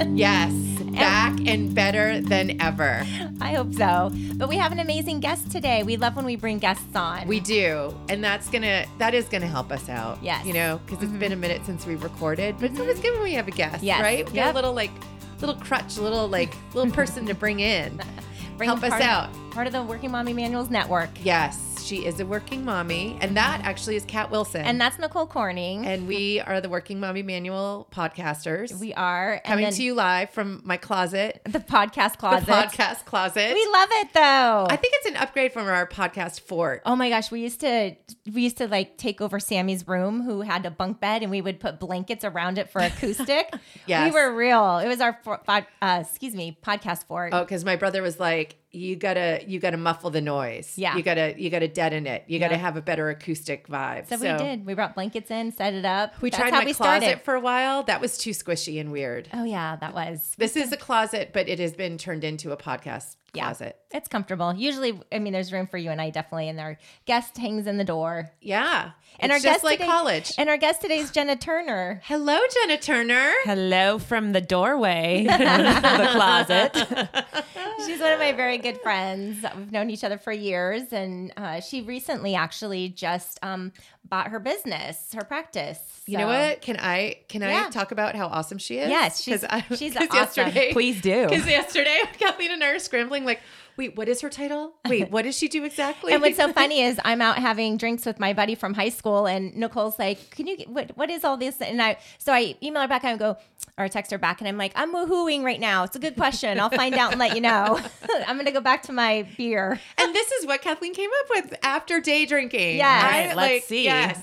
again. Yes, back and better than ever. I hope so. But we have an amazing guest today. We love when we bring guests on. We do, and that's gonna that is gonna help us out. Yes. you know, because it's been a mm-hmm. minute since we've recorded, but it's mm-hmm. always good when we have a guest, Yes. right? We got Yep. a little like little crutch, a little like little person to bring in, Bring help us out. Of, part of the Working Mommy Manuals Network. Yes, she is a working mommy, and that actually is Kat Wilson, And that's Nicole Corning. and we are the Working Mommy Manual podcasters. we are coming to you live from my closet, the podcast closet. the podcast closet. We love it though. I think it's an upgrade from our podcast fort. Oh my gosh, we used to we used to like take over Sammy's room who had a bunk bed and we would put blankets around it for acoustic. Yes. We were real. It was our for, uh, excuse me, podcast fort. Oh, because my brother was like, you gotta you gotta muffle the noise. Yeah. You gotta you gotta deaden it. You gotta have a better acoustic vibe. so, we did. We brought blankets in, set it up. We That's tried how my we closet started. for a while. That was too squishy and weird. Oh yeah, that was. This is a closet, but it has been turned into a podcast Yeah. closet. It's comfortable. Usually, I mean, there's room for you and I definitely, and our guest hangs in the door. Yeah. And it's our just guest like today, college. And our guest today is Jenna Turner. Hello, Jenna Turner. Hello from the doorway, the closet. She's one of my very good friends. We've known each other for years, and uh, she recently actually just um, bought her business, her practice. You know what? Can I can Yeah. I talk about how awesome she is? Yes, she's- 'Cause I- she's 'cause awesome. Yesterday, Please do. Because yesterday, Kathleen and I are scrambling. Like, wait, what is her title? Wait, what does she do exactly? And what's so funny is I'm out having drinks with my buddy from high school, and Nicole's like, "Can you get what? What is all this?" And I so I email her back and I go, or text her back, and I'm like, "I'm woohooing right now. It's a good question. I'll find out and let you know. I'm gonna go back to my beer." And this is what Kathleen came up with after day drinking. Yes. I, Right, let's see. Yes.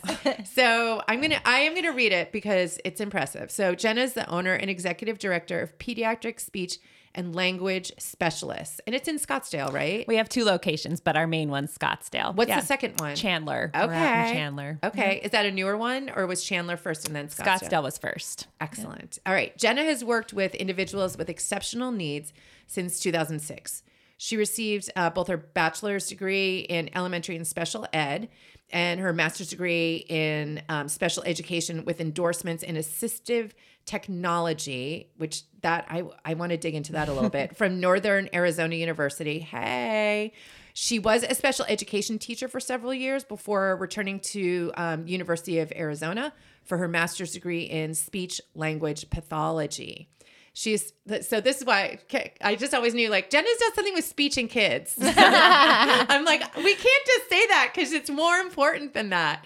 so I'm gonna I am gonna read it because it's impressive. So Jenna is the owner and executive director of Pediatric Speech and Language Specialists, and it's in Scottsdale, right? We have two locations, but our main one's Scottsdale. What's Yeah. the second one? Chandler. We're out in Okay. Chandler. Okay, is that a newer one or was Chandler first and then Scottsdale? Scottsdale was first. Excellent. All right. Jenna has worked with individuals with exceptional needs since 2006. She received uh, both her bachelor's degree in elementary and special ed and her master's degree in um, special education with endorsements in assistive technology, which that I, I want to dig into that a little bit from Northern Arizona University. Hey. She was a special education teacher for several years before returning to um, University of Arizona for her master's degree in speech language pathology. She's so this is why I just always knew like Jenna's does something with speech and kids. I'm like we can't just say that because it's more important than that.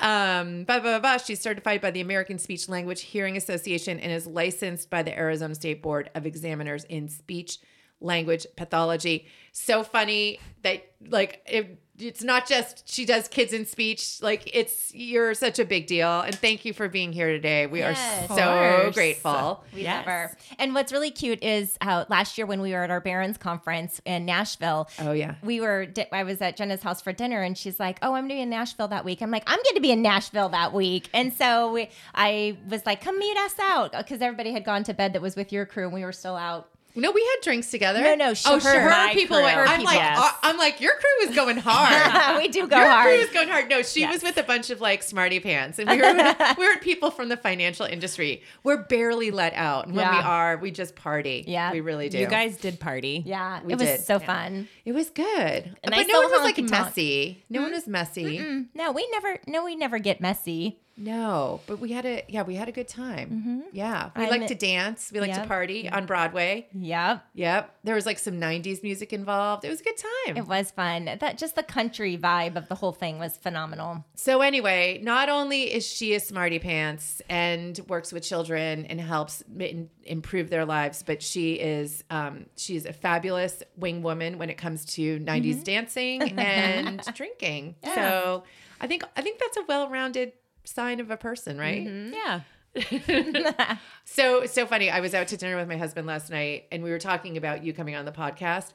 Um, blah, blah, blah. She's certified by the American Speech Language Hearing Association and is licensed by the Arizona State Board of Examiners in Speech Language Pathology. So funny that like it, it's not just she does kids in speech. Like it's you're such a big deal, and thank you for being here today. We Yes. are so grateful. We Yes. love her. And what's really cute is how last year when we were at our Barron's conference in Nashville, Oh yeah. we were I was at Jenna's house for dinner and she's like, "Oh, I'm going to be in Nashville that week." I'm like, "I'm going to be in Nashville that week." And so we, I was like, "Come meet us out" because everybody had gone to bed that was with your crew and we were still out. No, we had drinks together. No, no, she- oh, her- her, people crew. went. Her I'm people, like, yes. uh, I'm like, your crew is going hard. we do go Your hard. crew is going hard. No, she was with a bunch of like smarty pants, and we were we were people from the financial industry. We're barely let out, and when we are, we just party. Yeah. we really do. You guys did party. yeah, We it was did. so Yeah. fun. it was good, A but nice no one was like honky tonk. messy. No one was messy. Mm, No, we never. No, we never get messy. No, but we had a yeah, we had a good time. Yeah, we like to dance. We like to Mm-hmm. Yep. party on Broadway. Yep. Yep, there was like some '90s music involved. It was a good time. It was fun. That just the country vibe of the whole thing was phenomenal. So anyway, not only is she a smarty pants and works with children and helps m- improve their lives, but she is um, she's a fabulous wing woman when it comes to 90s dancing and drinking. So I think I think that's a well-rounded sign of a person, right? Mm-hmm. Yeah. So so funny. I was out to dinner with my husband last night, and we were talking about you coming on the podcast,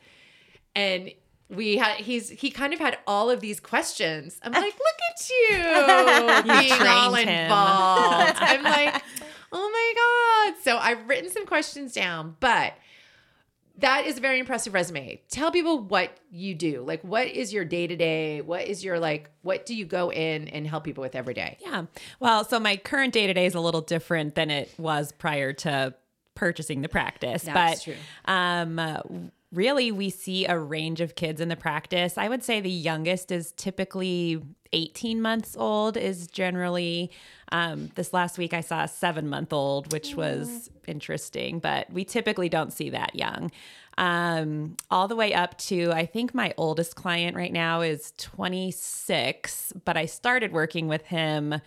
and we had he's he kind of had all of these questions. I'm like, look at you being all trained him. involved. I'm like, oh my god. So I've written some questions down, but that is a very impressive resume. Tell people what you do. Like, what is your day to day? What is your like? What do you go in and help people with every day? Yeah. Well, so my current day to day is a little different than it was prior to purchasing the practice. That's but true. um really we see a range of kids in the practice. I would say the youngest is typically 18 months old is generally um, this last week I saw a 7 month old which was interesting, but we typically don't see that young. Um, all the way up to I think my oldest client right now is 26, but I started working with him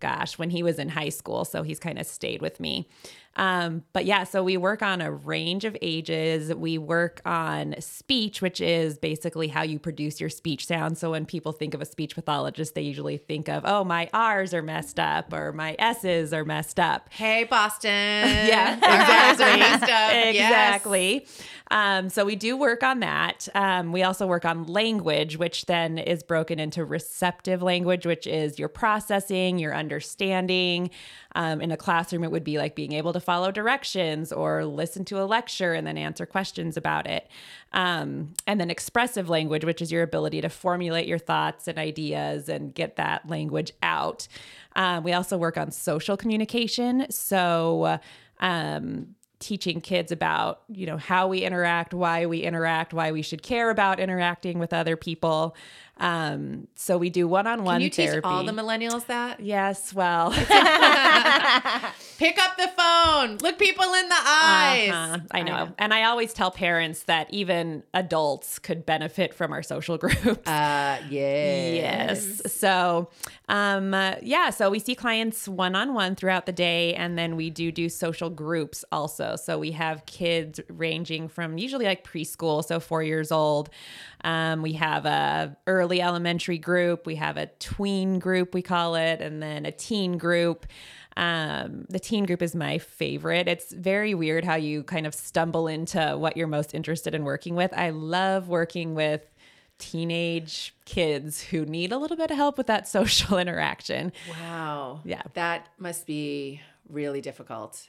gosh, when he was in high school. So he's kind of stayed with me. Um, but yeah, so we work on a range of ages. We work on speech, which is basically how you produce your speech sound. So when people think of a speech pathologist, they usually think of, oh, my R's are messed up or my S's are messed up. Hey, Boston. Yeah, exactly. exactly. Um, so we do work on that. Um, we also work on language, which then is broken into receptive language, which is your processing, your understanding. Um, in a classroom, it would be like being able to follow directions or listen to a lecture and then answer questions about it. Um, and then expressive language, which is your ability to formulate your thoughts and ideas and get that language out. Um, we also work on social communication. So, um, teaching kids about you know how we interact why we interact why we should care about interacting with other people um, so we do one-on-one Can you therapy teach all the millennials that? yes well Pick up the phone. Look people in the eyes. Uh-huh. I know. And I always tell parents that even adults could benefit from our social groups. Uh, yeah. Yes. So, um, uh, yeah. So we see clients one on one throughout the day, and then we do do social groups also. So we have kids ranging from usually like preschool, so four years old. Um, we have a early elementary group. We have a tween group, we call it, and then a teen group. Um, the teen group is my favorite. It's very weird how you kind of stumble into what you're most interested in working with. I love working with teenage kids who need a little bit of help with that social interaction. Wow. Yeah. That must be really difficult.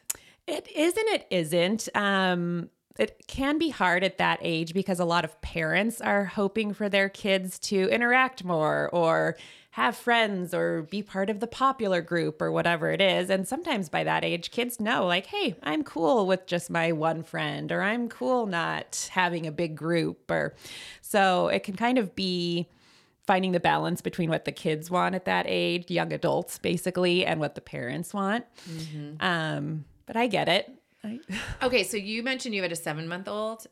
It isn't, it isn't. Um, it can be hard at that age because a lot of parents are hoping for their kids to interact more or have friends or be part of the popular group or whatever it is. And sometimes by that age, kids know, like, hey, I'm cool with just my one friend, or I'm cool not having a big group. Or so it can kind of be finding the balance between what the kids want at that age, young adults basically, and what the parents want. Um, but I get it. I, Okay, so you mentioned you had a seven month old.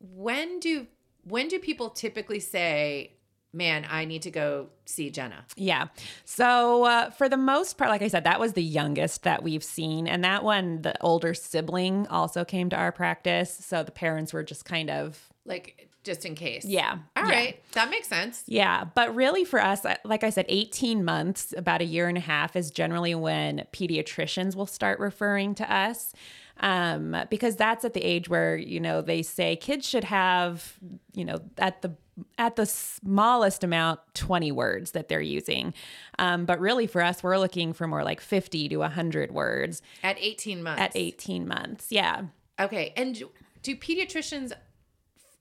When do when do people typically say, "Man, I need to go see Jenna"? Yeah. So uh, for the most part, like I said, that was the youngest that we've seen, and that one, the older sibling, also came to our practice. So the parents were just kind of Like just in case. yeah. All yeah. right, that makes sense. Yeah, but really for us, like I said, 18 months, about a year and a half is generally when pediatricians will start referring to us. Um, because that's at the age where, you know, they say kids should have, you know, at the at the smallest amount 20 words that they're using. Um, but really for us, we're looking for more like 50 to 100 words At 18 months. at 18 months. Yeah. Okay, and do pediatricians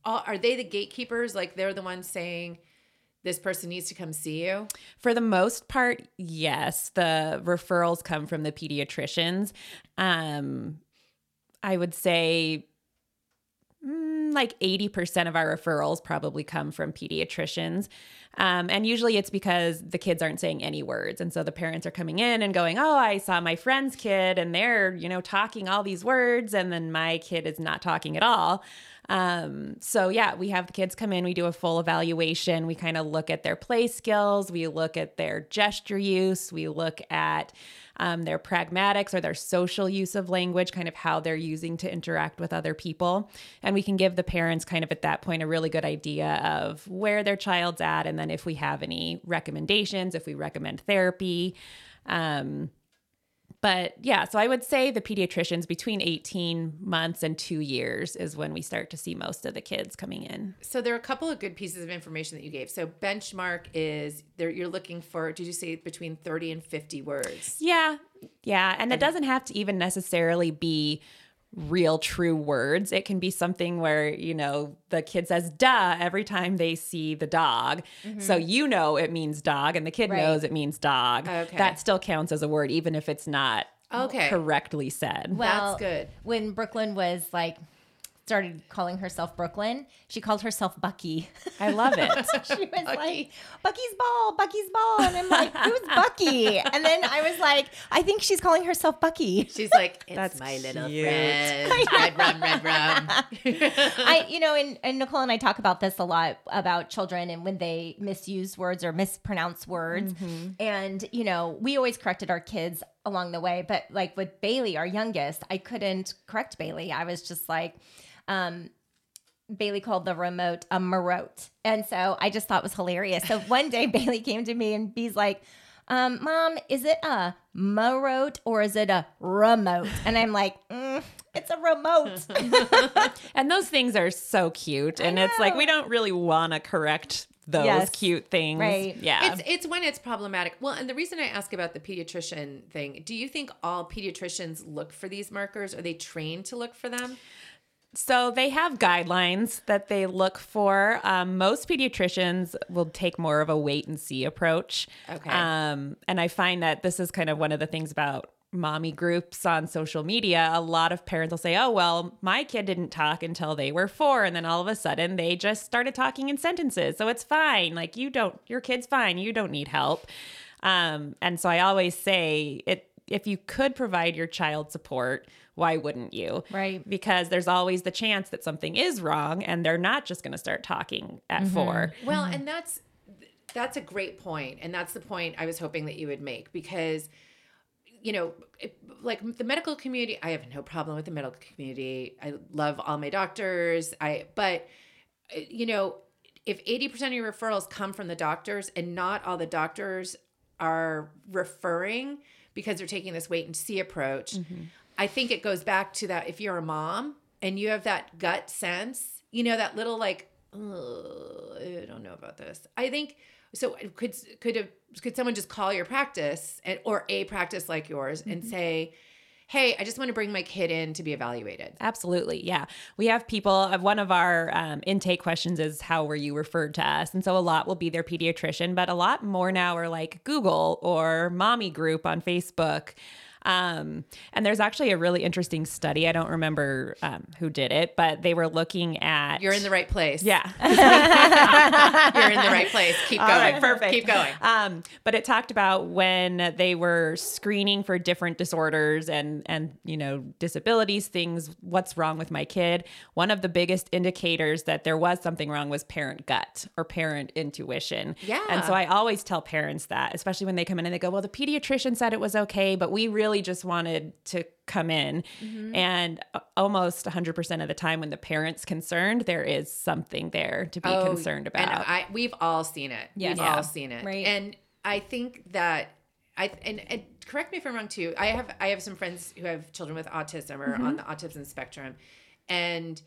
are they the gatekeepers? Like they're the ones saying this person needs to come see you? For the most part, yes. The referrals come from the pediatricians. Um, I would say mm, like 80% of our referrals probably come from pediatricians. Um, and usually it's because the kids aren't saying any words. And so the parents are coming in and going, Oh, I saw my friend's kid and they're, you know, talking all these words. And then my kid is not talking at all. Um, so yeah, we have the kids come in, we do a full evaluation. We kind of look at their play skills, we look at their gesture use, we look at um, their pragmatics or their social use of language, kind of how they're using to interact with other people. And we can give the parents kind of at that point a really good idea of where their child's at. And then if we have any recommendations, if we recommend therapy. Um, but yeah, so I would say the pediatricians between 18 months and two years is when we start to see most of the kids coming in. So there are a couple of good pieces of information that you gave. So benchmark is there you're looking for did you say between 30 and 50 words? Yeah. Yeah. And it doesn't have to even necessarily be real true words. It can be something where, you know, the kid says duh every time they see the dog. Mm-hmm. So you know it means dog and the kid Right. knows it means dog. Okay. That still counts as a word, even if it's not Okay. correctly said. Well, That's good. When Brooklyn was like started calling herself Brooklyn, she called herself Bucky. I love it. she was like, Bucky's ball, Bucky's ball. And I'm like, who's Bucky? And then I was like, I think she's calling herself Bucky. She's like, it's That's my little friend. red rum, red rum. I, you know, and, and Nicole and I talk about this a lot about children and when they misuse words or mispronounce words. Mm-hmm. And, you know, we always corrected our kids along the way. But like with Bailey, our youngest, I couldn't correct Bailey. I was just like, um, Bailey called the remote a marote. And so I just thought it was hilarious. So one day Bailey came to me and B's like, um, Mom, is it a marote or is it a remote? And I'm like, mm, it's a remote. And those things are so cute. And it's like we don't really want to correct those Yes. cute things. Right. Yeah. It's it's when it's problematic. Well, and the reason I ask about the pediatrician thing, do you think all pediatricians look for these markers? Are they trained to look for them? So they have guidelines that they look for. Um, most pediatricians will take more of a wait and see approach. Okay. Um, and I find that this is kind of one of the things about mommy groups on social media. A lot of parents will say, "Oh, well, my kid didn't talk until they were four, and then all of a sudden they just started talking in sentences, so it's fine. Like you don't, your kid's fine. You don't need help." Um, and so I always say it. If you could provide your child support, why wouldn't you? Right. because there's always the chance that something is wrong and they're not just going to start talking at Mm-hmm. four. Well, and that's that's a great point, and that's the point I was hoping that you would make because you know, it, like the medical community, I have no problem with the medical community. I love all my doctors. I but uh, you know, if 80% of your referrals come from the doctors and not all the doctors are referring because they're taking this wait and see approach, I think it goes back to that if you're a mom and you have that gut sense, you know, that little like, I don't know about this. I think so. Could could have, could someone just call your practice and, or a practice like yours and say, "Hey, I just want to bring my kid in to be evaluated." Absolutely. Yeah. We have people, uh, one of our um, intake questions is, How were you referred to us? And so a lot will be their pediatrician, but a lot more now are like Google or Mommy Group on Facebook. Um, and there's actually a really interesting study. I don't remember um, who did it, but they were looking at. You're in the right place. Yeah. You're in the right place. Keep going. Right, perfect. Keep going. Um, but it talked about when they were screening for different disorders and and you know disabilities, things. What's wrong with my kid? One of the biggest indicators that there was something wrong was parent gut or parent intuition. Yeah. And so I always tell parents that, especially when they come in and they go, "Well, the pediatrician said it was okay, but we really just wanted to." come in and uh, almost 100% of the time when the parent's concerned there is something there to be Oh, concerned about And I we've all seen it. Yes. We've Yeah. all seen it. Right. And I think that I and, and correct me if I'm wrong too. I have I have some friends who have children with autism or Mm-hmm. on the autism spectrum, and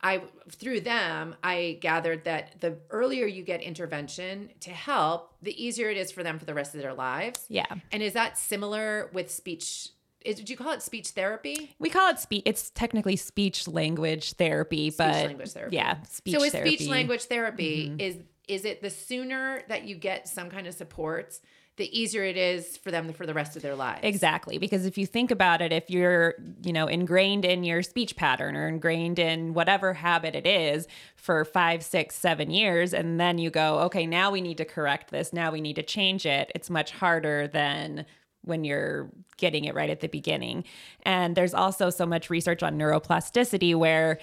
I through them I gathered that the earlier you get intervention to help, the easier it is for them for the rest of their lives. yeah And is that similar with speech? Is, did you call it speech therapy? We call it speech. It's technically speech language therapy, but language therapy. yeah, speech so is therapy. speech language therapy mm-hmm. is is it the sooner that you get some kind of supports the easier it is for them for the rest of their lives Exactly, because if you think about it, if you're, you know, ingrained in your speech pattern or ingrained in whatever habit it is for five, six, seven years, and then you go, okay, now we need to correct this, now we need to change it, it's much harder than when you're getting it right at the beginning. And there's also so much research on neuroplasticity where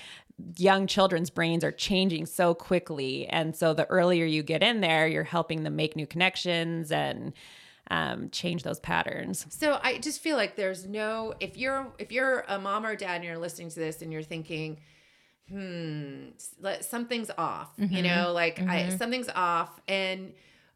young children's brains are changing so quickly. And so the earlier you get in there, you're helping them make new connections and um, change those patterns. so i just feel like there's no if you're if you're a mom or dad and you're listening to this and you're thinking hmm something's off you know like I, something's off and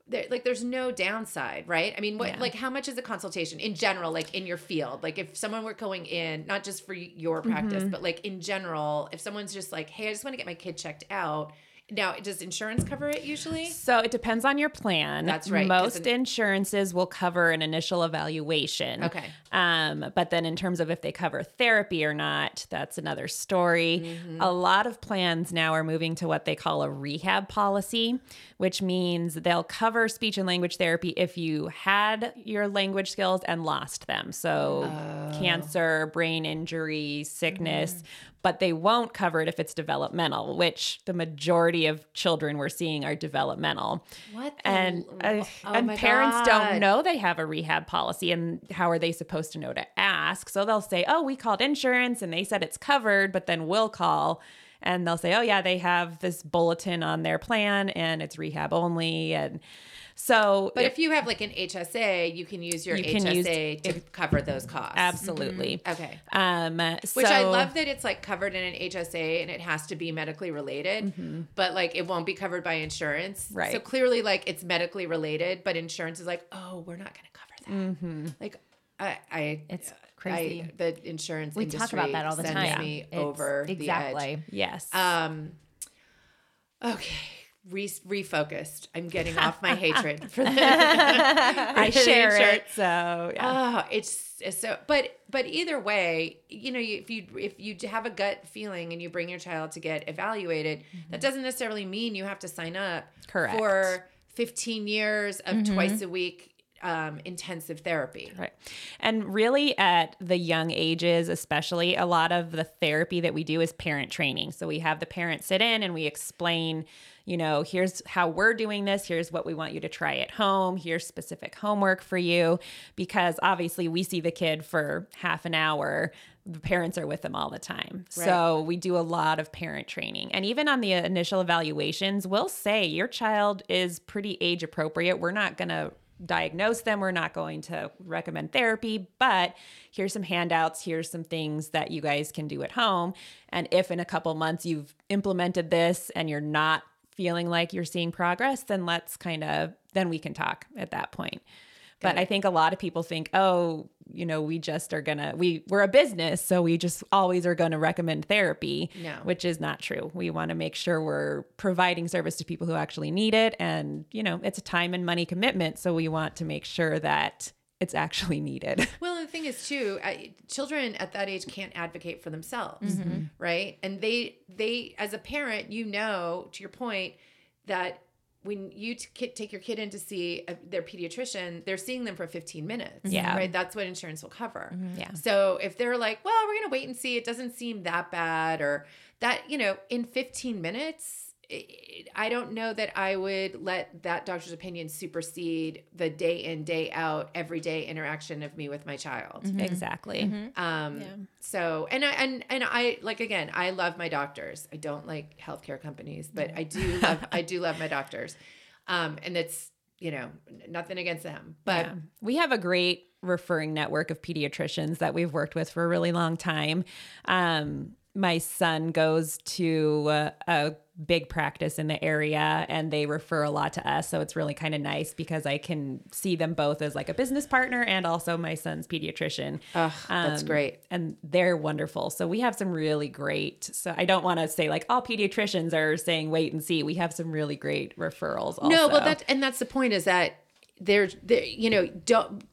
there, like there's no downside right? I mean what Yeah. like how much is a consultation in general like in your field? Like if someone were going in not just for your practice mm-hmm. but like in general if someone's just like hey i just want to get my kid checked out now does insurance cover it usually? So it depends on your plan. That's right. Most an- insurances will cover an initial evaluation. Okay. Um, but then in terms of if they cover therapy or not, that's another story. Mm-hmm. A lot of plans now are moving to what they call a rehab policy, which means they'll cover speech and language therapy if you had your language skills and lost them. So Oh. cancer, brain injury, sickness. Mm-hmm. But they won't cover it if it's developmental, which the majority of children we're seeing are developmental What? the and uh, oh and parents God. don't know they have a rehab policy and how are they supposed to know to ask so they'll say oh we called insurance and they said it's covered but then we'll call and they'll say oh yeah they have this bulletin on their plan and it's rehab only and so But if you have like an HSA, you can use your You can use- HSA to cover those costs. absolutely Okay. um Which I love that it's like covered in an HSA and it has to be medically related, but like it won't be covered by insurance. Mm-hmm. Right. So clearly, like it's medically related, but insurance is like, oh, we're not going to cover that. Mm-hmm. Like, I, I, It's I- crazy. the insurance we industry talk about that all the sends time. me It's- over exactly. yes the edge. Um, okay. Re- refocused. I'm getting off my hatred for the. i share it so yeah Oh, it's, it's so. But but either way, you know, if you if you have a gut feeling and you bring your child to get evaluated, that mm-hmm. doesn't necessarily mean you have to sign up Correct. for 15 years of mm-hmm. twice a week um, intensive therapy. Right. And really, at the young ages, especially, a lot of the therapy that we do is parent training. So we have the parent sit in and we explain, you know, here's how we're doing this. Here's what we want you to try at home. Here's specific homework for you. Because obviously, we see the kid for half an hour. The parents are with them all the time. So we do a lot of parent training. And even on the initial evaluations, we'll say your child is pretty age appropriate. We're not going to diagnose them. We're not going to recommend therapy, but here's some handouts. Here's some things that you guys can do at home. And if in a couple months you've implemented this and you're not feeling like you're seeing progress, then let's kind of, then we can talk at that point. But I think a lot of people think, oh, you know, we just are gonna we we're a business, so we just always are gonna recommend therapy. No. Which is not true. We want to make sure we're providing service to people who actually need it. And, you know, it's a time and money commitment. So we want to make sure that it's actually needed. Well, and the thing is too, I, children at that age can't advocate for themselves, mm-hmm. right? And they they as a parent, you know, to your point, that when you t- take your kid in to see a, their pediatrician, they're seeing them for 15 minutes. Yeah. Right. That's what insurance will cover. Mm-hmm. Yeah. So if they're like, well, we're going to wait and see, it doesn't seem that bad, or that, you know, in 15 minutes, i- I don't know that I would let that doctor's opinion supersede the day in, day out, everyday interaction of me with my child. Exactly. Um, so, and I, and, and I, like, again, I love my doctors. I don't like healthcare companies, but I do love, I do love my doctors. Um, and it's, you know, nothing against them, but Yeah. We have a great referring network of pediatricians that we've worked with for a really long time. Um, my son goes to uh, a big practice in the area and they refer a lot to us. So it's really kind of nice because I can see them both as like a business partner and also my son's pediatrician. Ugh, that's Um, great. And they're wonderful. So we have some really great. So I don't want to say like all pediatricians are saying wait and see. We have some really great referrals. Also. No, well, that and that's the point is that there's, there, you know, don't.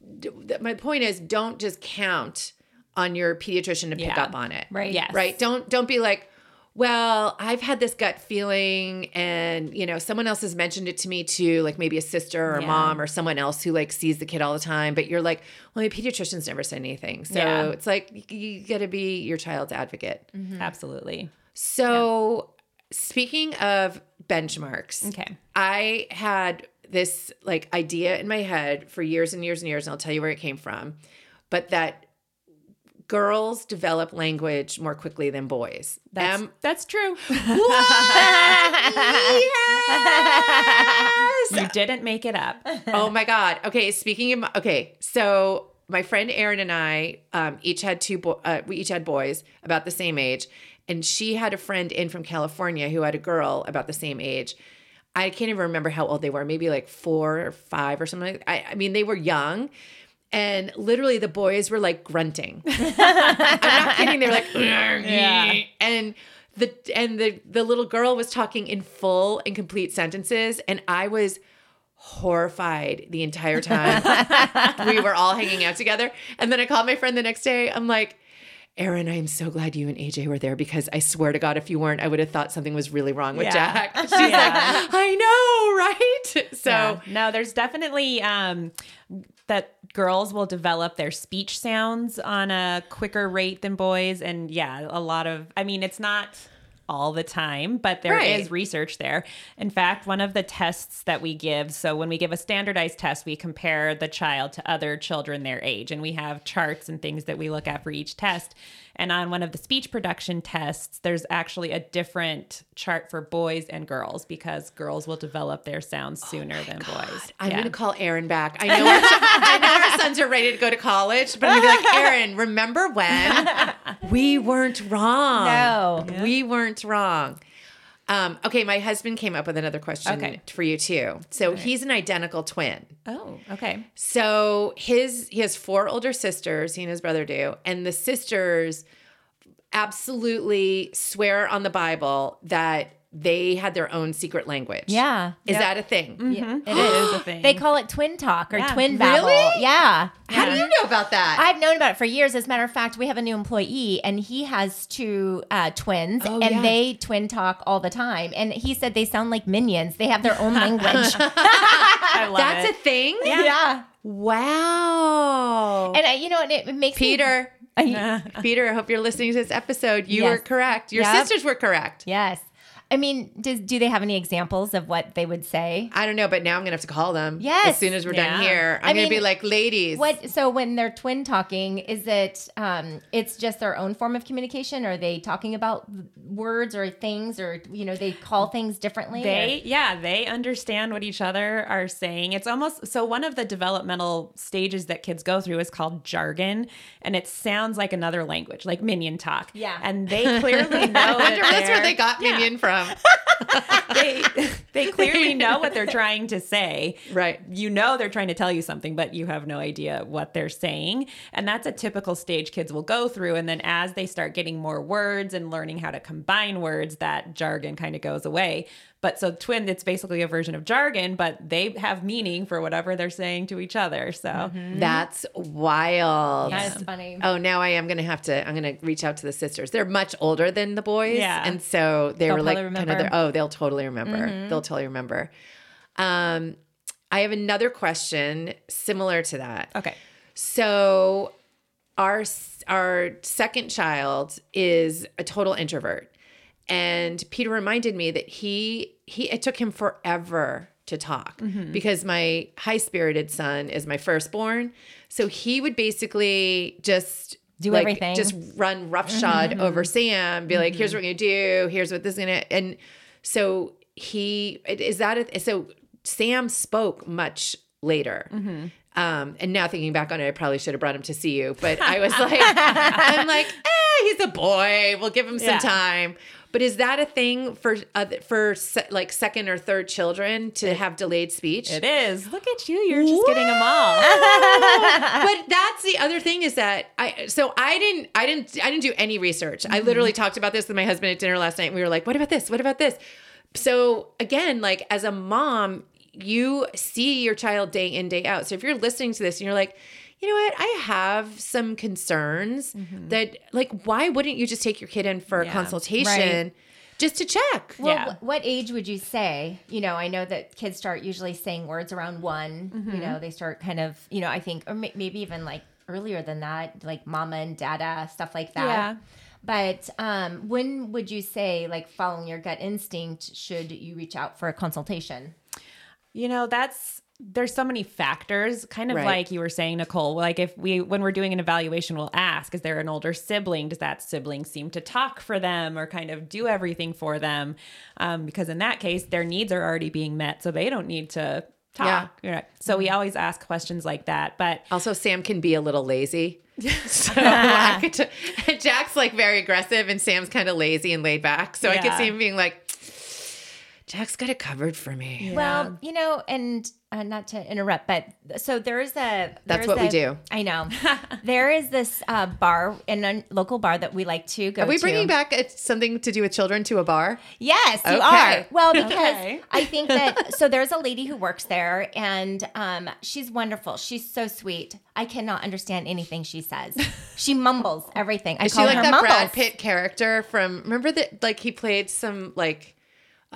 My point is, don't just count on your pediatrician to pick Yeah. up on it. Right. Yes. Right. Don't don't be like, well, I've had this gut feeling, and you know, someone else has mentioned it to me too, like maybe a sister or a Yeah. mom or someone else who like sees the kid all the time. But you're like, well, my pediatrician's never said anything, so Yeah. it's like you, you got to be your child's advocate. Mm-hmm. Absolutely. So, speaking of benchmarks, Okay. I had this like idea in my head for years and years and years, and I'll tell you where it came from, but that girls develop language more quickly than boys. That's, Am- that's true. yes! You didn't make it up. oh my god. Okay, speaking of okay, so my friend Erin and I um, each had two. Bo- uh, we each had boys about the same age, and she had a friend in from California who had a girl about the same age. I can't even remember how old they were. Maybe like four or five or something. I, I mean, they were young. And literally, the boys were like grunting. I'm not kidding. They're like, and the and the the little girl was talking in full and complete sentences and I was horrified the entire time we were all hanging out together. And then I called my friend the next day. I'm like, Erin, I am so glad you and AJ were there because I swear to God, if you weren't, I would have thought something was really wrong with Yeah. Jack. She's like, I know, right? So Yeah. no, there's definitely um, that girls will develop their speech sounds on a quicker rate than boys, and yeah, a lot of. I mean, it's not all the time, but there is Right. research there. In fact, one of the tests that we give, so when we give a standardized test, we compare the child to other children their age, and we have charts and things that we look at for each test. And on one of the speech production tests, there's actually a different chart for boys and girls because girls will develop their sounds oh sooner than boys. I'm Yeah. gonna call Erin back. I know, our, I know our sons are ready to go to college, but I'm gonna be like, Erin, remember when we weren't wrong? No. we weren't wrong. Um, okay, my husband came up with another question Okay. for you too. So he's an identical twin. Oh, okay. So his he has four older sisters, he and his brother do, and the sisters absolutely swear on the Bible that they had their own secret language. Yeah. Is Yep. that a thing? Yeah, It is a thing. They call it twin talk or Yeah. twin babble. Really? Yeah. How do you know about that? I've known about it for years. As a matter of fact, we have a new employee and he has two uh, twins Oh, and yeah. they twin talk all the time. And he said they sound like minions. They have their own language. I love That's it. a thing? yeah. Wow. And I, you know, and it, it makes Peter, I- Peter, I hope you're listening to this episode. You Yes. were correct. Your Yep. sisters were correct. yes. I mean, does do they have any examples of what they would say? I don't know, but now I'm gonna have to call them. Yes. As soon as we're done here, I'm I gonna be like, ladies. What so when they're twin talking, is it um it's just their own form of communication? Are they talking about words or things or you know, they call things differently? They, yeah, they understand what each other are saying. It's almost so one of the developmental stages that kids go through is called jargon, and it sounds like another language, like minion talk. Yeah. and they clearly know I wonder that that's where they're- they got yeah, Minion from. They they clearly know what they're trying to say. Right. You know they're trying to tell you something, but you have no idea what they're saying. And that's a typical stage kids will go through. And then as they start getting more words and learning how to combine words, that jargon kind of goes away. But so twin, it's basically a version of jargon, but they have meaning for whatever they're saying to each other. So That's wild. That's funny. Oh, now I am gonna have to. I'm gonna reach out to the sisters. They're much older than the boys, Yeah. and so they They'll were like probably kind of. Their, oh, they'll totally remember. They'll totally remember. Um, I have another question similar to that. okay. So our our second child is a total introvert. And Peter reminded me that he he it took him forever to talk Mm-hmm. because my high-spirited son is my firstborn. So he would basically just Do like, everything. Just run roughshod over Sam, be like, here's what we're gonna do, here's what this is gonna and so he is that a, so Sam spoke much later. Um, and now thinking back on it, I probably should have brought him to see you, but I was like, I'm like, eh, he's a boy. We'll give him some Yeah. time. But is that a thing for uh, for se- like second or third children to have delayed speech? It is. Look at you. You're just getting them all. but that's the other thing is that I so I didn't I didn't I didn't do any research. I literally talked about this with my husband at dinner last night. We were like, "What about this? What about this?" So again, like as a mom, you see your child day in day out. So if you're listening to this and you're like, you know what? I have some concerns that like why wouldn't you just take your kid in for a Yeah. consultation just to check? Well, Yeah. wh- what age would you say? You know, I know that kids start usually saying words around one. Mm-hmm. You know, they start kind of, you know, I think, or may- maybe even like earlier than that, like mama and dada, stuff like that. Yeah. But um, when would you say, like following your gut instinct, should you reach out for a consultation? You know, that's there's so many factors, kind of Right. like you were saying, Nicole. Like if we when we're doing an evaluation, we'll ask, is there an older sibling? Does that sibling seem to talk for them or kind of do everything for them? Um, because in that case, their needs are already being met, so they don't need to talk. Yeah. So we always ask questions like that. But Also, Sam can be a little lazy. so t- Jack's like very aggressive and Sam's kind of lazy and laid back. So I could see him being like, Jack's got it covered for me. Well, you know, and uh, not to interrupt, but so there is a. That's there's what we do. I know. there is this uh, bar in a local bar that we like to go to. Are we to. bringing back uh, something to do with children to a bar? Yes, you are. Well, because Okay. I think that so there's a lady who works there and um she's wonderful. She's so sweet. I cannot understand anything she says. She mumbles everything. I Is she like her that mumbles. Brad Pitt character from? Remember that? Like he played some like,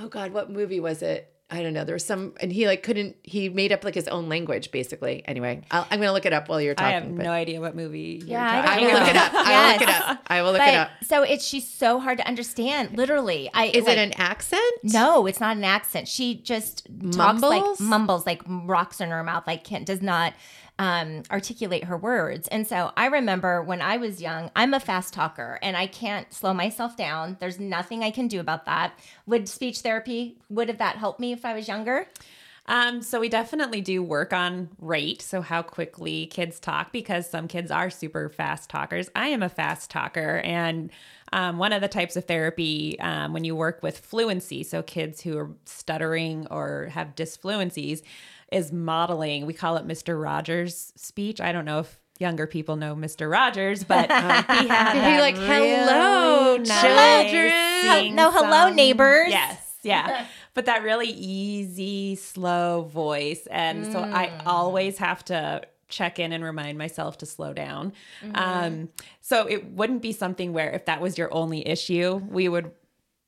oh god, what movie was it? I don't know. There was some, and he like couldn't. He made up like his own language, basically. Anyway, I'll, I'm gonna look it up while you're talking. I have but no idea what movie. you're Yeah, I I will look it up. I will look it up. I will look But it up. so it's she's so hard to understand. Literally, I Is like, it an accent? No, it's not an accent. She just talks Mumbles? like mumbles, like rocks in her mouth, like can't does not um, articulate her words. And so I remember when I was young, I'm a fast talker and I can't slow myself down. There's nothing I can do about that. Would speech therapy would have that helped me if I was younger? Um, so we definitely do work on rate, so how quickly kids talk, because some kids are super fast talkers. I am a fast talker, and um, one of the types of therapy um, when you work with fluency, so kids who are stuttering or have disfluencies, is modeling. We call it Mr. Rogers' speech. I don't know if younger people know Mr. Rogers, but uh, he had be like, "Hello, really children." nice no, hello, song- neighbors. Yes, yeah. but that really easy, slow voice. And so I Mm. always have to check in and remind myself to slow down. Mm-hmm. Um, so it wouldn't be something where if that was your only issue, we would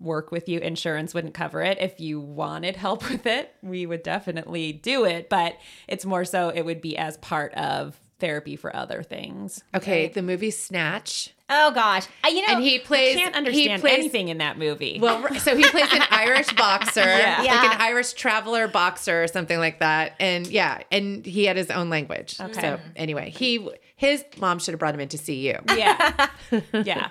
work with you. Insurance wouldn't cover it. If you wanted help with it, we would definitely do it. But it's more so it would be as part of therapy for other things. Okay, the movie Snatch, Oh gosh, I, you know, and he plays. Can't understand plays, anything in that movie. Well, so he plays an Irish boxer, Yeah. like an Irish traveler boxer or something like that. And yeah, and he had his own language. Okay. So anyway, he his mom should have brought him in to see you. yeah. yeah.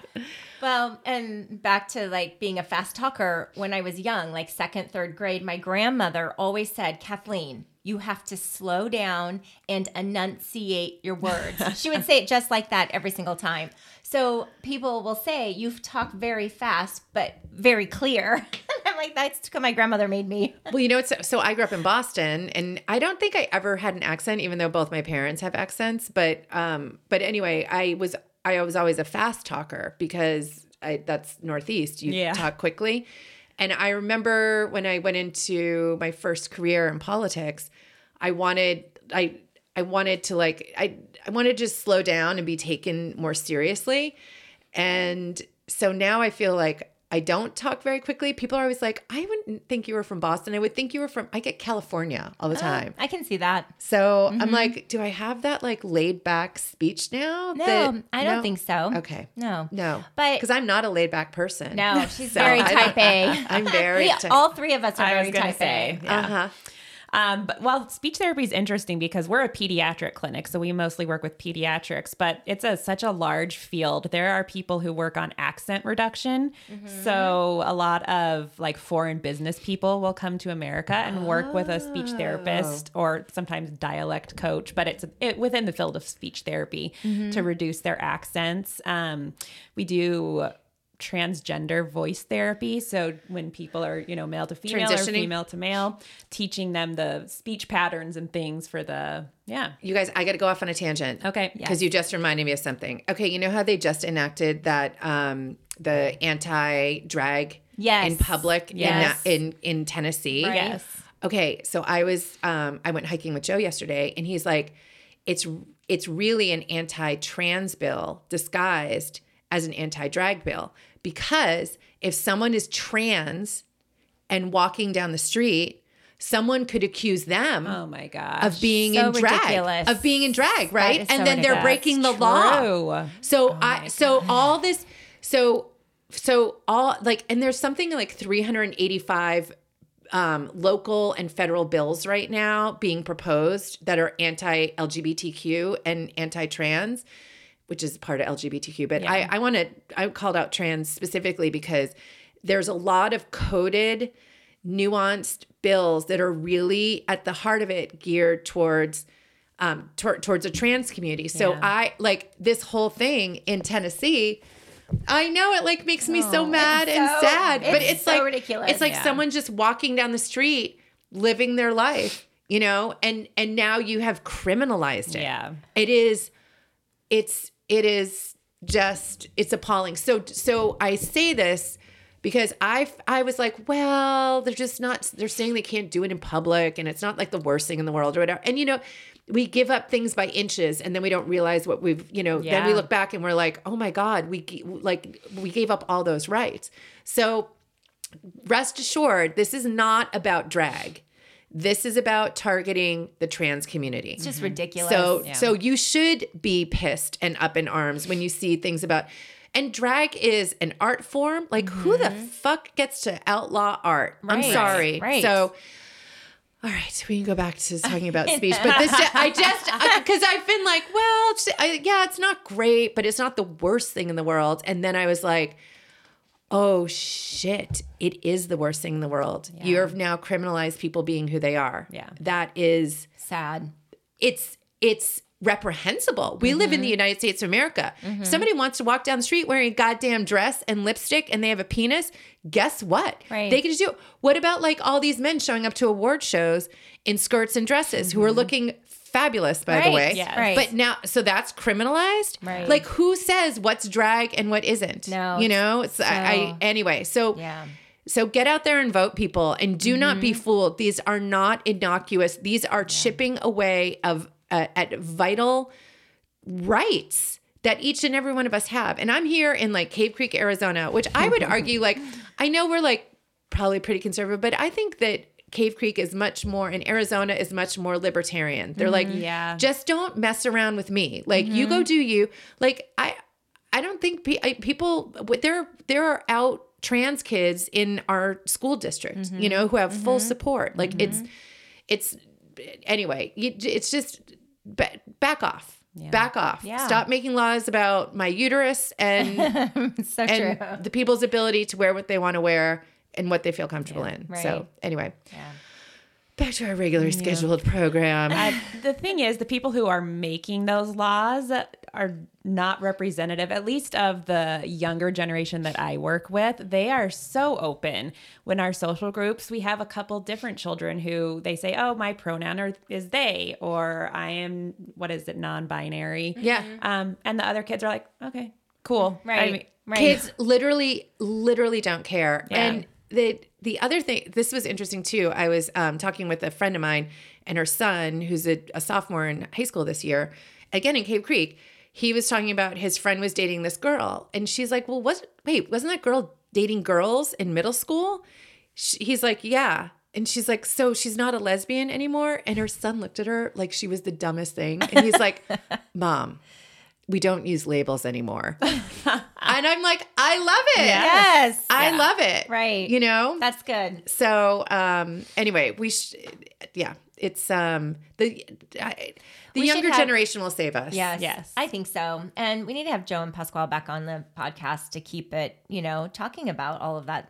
Well, and back to like being a fast talker when I was young, like second, third grade, my grandmother always said, Kathleen, you have to slow down and enunciate your words. she would say it just like that every single time. So people will say, You've talked very fast, but very clear. I'm like, That's what my grandmother made me. Well, you know, it's so I grew up in Boston, and I don't think I ever had an accent, even though both my parents have accents. But um, but anyway, I was I was always a fast talker because I that's Northeast. You Yeah. talk quickly, and I remember when I went into my first career in politics, I wanted I I wanted to like I I wanted to just slow down and be taken more seriously, and so now I feel like I don't talk very quickly. People are always like, I wouldn't think you were from Boston. I would think you were from, I get California all the time. I can see that. So I'm like, do I have that like laid back speech now? No, that- I don't no? think so. Okay. No. No. But- because I'm not a laid back person. No, she's So very type A. I'm very We, all three of us are I very type say, A. yeah. Uh-huh. Um, but well, speech therapy is interesting because we're a pediatric clinic, so we mostly work with pediatrics. But it's a such a large field. There are people who work on accent reduction. So a lot of like foreign business people will come to America and work with a speech therapist or sometimes dialect coach. But it's it, within the field of speech therapy to reduce their accents. Um, we do transgender voice therapy so when people are you know male to female or female to male teaching them the speech patterns and things for the yeah You guys, I got to go off on a tangent. okay Because you just reminded me of something. Okay, you know how they just enacted that um the anti drag Yes. in public Yes. in, in in Tennessee. Right. yes Okay, so I was um I went hiking with Joe yesterday and he's like it's it's really an anti-trans bill disguised as an anti-drag bill because if someone is trans and walking down the street, someone could accuse them oh my gosh of being So in drag ridiculous. of being in drag, right? And so then they're breaking the law. True. So I so all this so so all like and there's something like 385 um, local and federal bills right now being proposed that are anti-LGBTQ and anti-trans, which is part of LGBTQ. But I I want to I called out trans specifically because there's a lot of coded, nuanced bills that are really at the heart of it geared towards um, tor- towards a trans community. So Yeah. I like this whole thing in Tennessee I know it like makes me so mad and so- sad, but it's it's so like ridiculous. It's like Yeah. someone just walking down the street, living their life, you know, and and now you have criminalized it. Yeah. It is, it's it is just it's appalling. So so I say this because I I was like, well, they're just not. They're saying they can't do it in public, and it's not like the worst thing in the world or whatever. And you know. We give up things by inches, and then we don't realize what we've, you know. yeah. Then we look back and we're like, "Oh my God, we like we gave up all those rights." So rest assured, this is not about drag. This is about targeting the trans community. It's just ridiculous. So Yeah. so you should be pissed and up in arms when you see things about and drag is an art form. Like who the fuck gets to outlaw art? I'm Mm-hmm. Sorry. Right. So all right, we can go back to talking about speech, but this I just because I've been like, well, I, yeah, it's not great, but it's not the worst thing in the world. And then I was like, oh shit, it is the worst thing in the world. You have now criminalized people being who they are. Yeah. that is sad. it's it's reprehensible. We live Mm-hmm. in the United States of America. If somebody wants to walk down the street wearing a goddamn dress and lipstick and they have a penis, guess what? Right. They can just do it. What about like all these men showing up to award shows in skirts and dresses who are looking fabulous, by the Mm-hmm. Right. way? Yes. Right. But now, so that's criminalized. Right. Like, who says what's drag and what isn't? No, you know. It's I, I anyway. So Yeah. so get out there and vote, people, and do not Mm-hmm. be fooled. These are not innocuous. These are chipping away of uh, at vital rights that each and every one of us have. And I'm here in like Cave Creek, Arizona, which I would argue, like, I know we're like probably pretty conservative, but I think that Cave Creek is much more, and Arizona is much more libertarian. They're like, mm-hmm. Yeah. just don't mess around with me. Like, you go mm-hmm. do you. Like, I, I don't think pe- I, people there there are out trans kids in our school district, you mm-hmm. know, who have full support. Like it's it's anyway, you, it's just ba- back off. Back off. Yeah. Stop making laws about my uterus and so and true. the people's ability to wear what they want to wear and what they feel comfortable in. So, anyway, Yeah. back to our regular scheduled program. I, the thing is, the people who are making those laws are not representative, at least of the younger generation that I work with. They are so open. When our social groups, we have a couple different children who they say, "Oh, my pronoun are, is they," or "I am what is it, non-binary." yeah. Um, and the other kids are like, "Okay, cool." I Right. mean, right. kids literally literally don't care Yeah. and the the other thing this was interesting too. I was um, talking with a friend of mine and her son who's a, a sophomore in high school this year again in cave creek. He was talking about his friend was dating this girl and she's like well was wait wasn't that girl dating girls in middle school? Sh he's like yeah. And she's like so she's not a lesbian anymore? And her son looked at her like she was the dumbest thing. And he's like mom we don't use labels anymore and i'm like i love it Yes. I Yeah. love it. Right. You know? That's good. so um anyway, we sh- yeah, it's um the I, the We younger have- generation will save us. Yes. Yes. I think so. And we need to have Joe and Pasquale back on the podcast to keep it, you know, talking about all of that.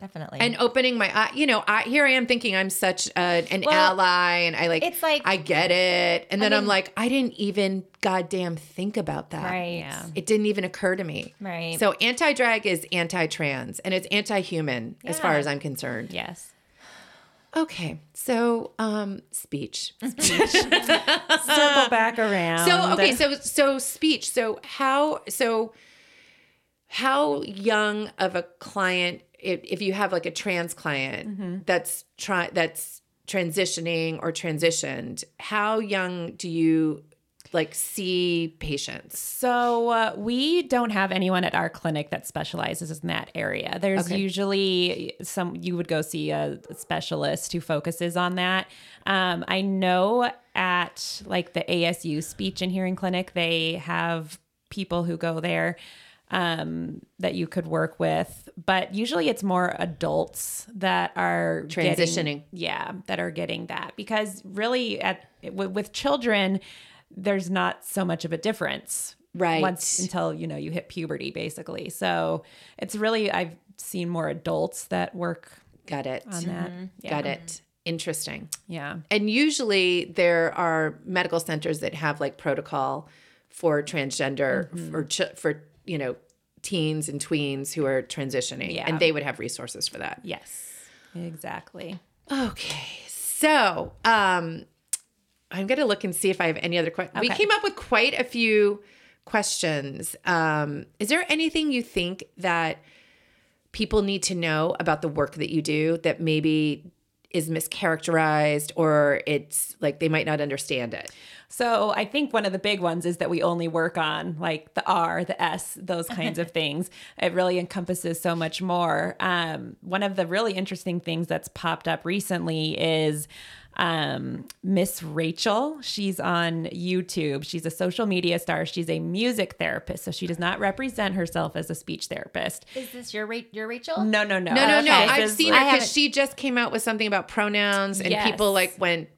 Definitely. And opening my eye, you know, I here I am thinking I'm such a, an Well, ally and I like it's like- I get it. And then I'm mean- like, I didn't even goddamn think about that. right. Yeah. It didn't even occur to me. Right. So anti drag is anti trans and it's anti human as far as I'm concerned. yes. Okay. So um speech. Circle back around. So okay, so so speech. So how so how young of a client if, if you have like a trans client that's try that's transitioning or transitioned, how young do you like see patients? So uh, we don't have anyone at our clinic that specializes in that area. There's Okay. usually some you would go see a specialist who focuses on that. Um, I know at like the ASU speech and hearing clinic, they have people who go there um, that you could work with, but usually it's more adults that are getting- Transitioning. yeah, that are getting that because really at with, with children, there's not so much of a difference, Right. Once until you know you hit puberty, basically. So it's really I've seen more adults that work Got it. on that. Yeah. Got it. Interesting. Yeah. And usually there are medical centers that have like protocol for transgender for ch- for you know teens and tweens who are transitioning, Yeah. and they would have resources for that. Yes, exactly. Okay, so um, I'm gonna look and see if I have any other questions. We came up with quite a few questions. Um, is there anything you think that people need to know about the work that you do that maybe is mischaracterized or it's like they might not understand it? So I think one of the big ones is that we only work on like the R, the S, those kinds of things. It really encompasses so much more. Um, one of the really interesting things that's popped up recently is um, Miss Rachel. She's on YouTube. She's a social media star. She's a music therapist, so she does not represent herself as a speech therapist. Is this your Ra- your Rachel? No, no, no, No, no, no. I've seen I her because she just came out with something about pronouns and Yes. people like went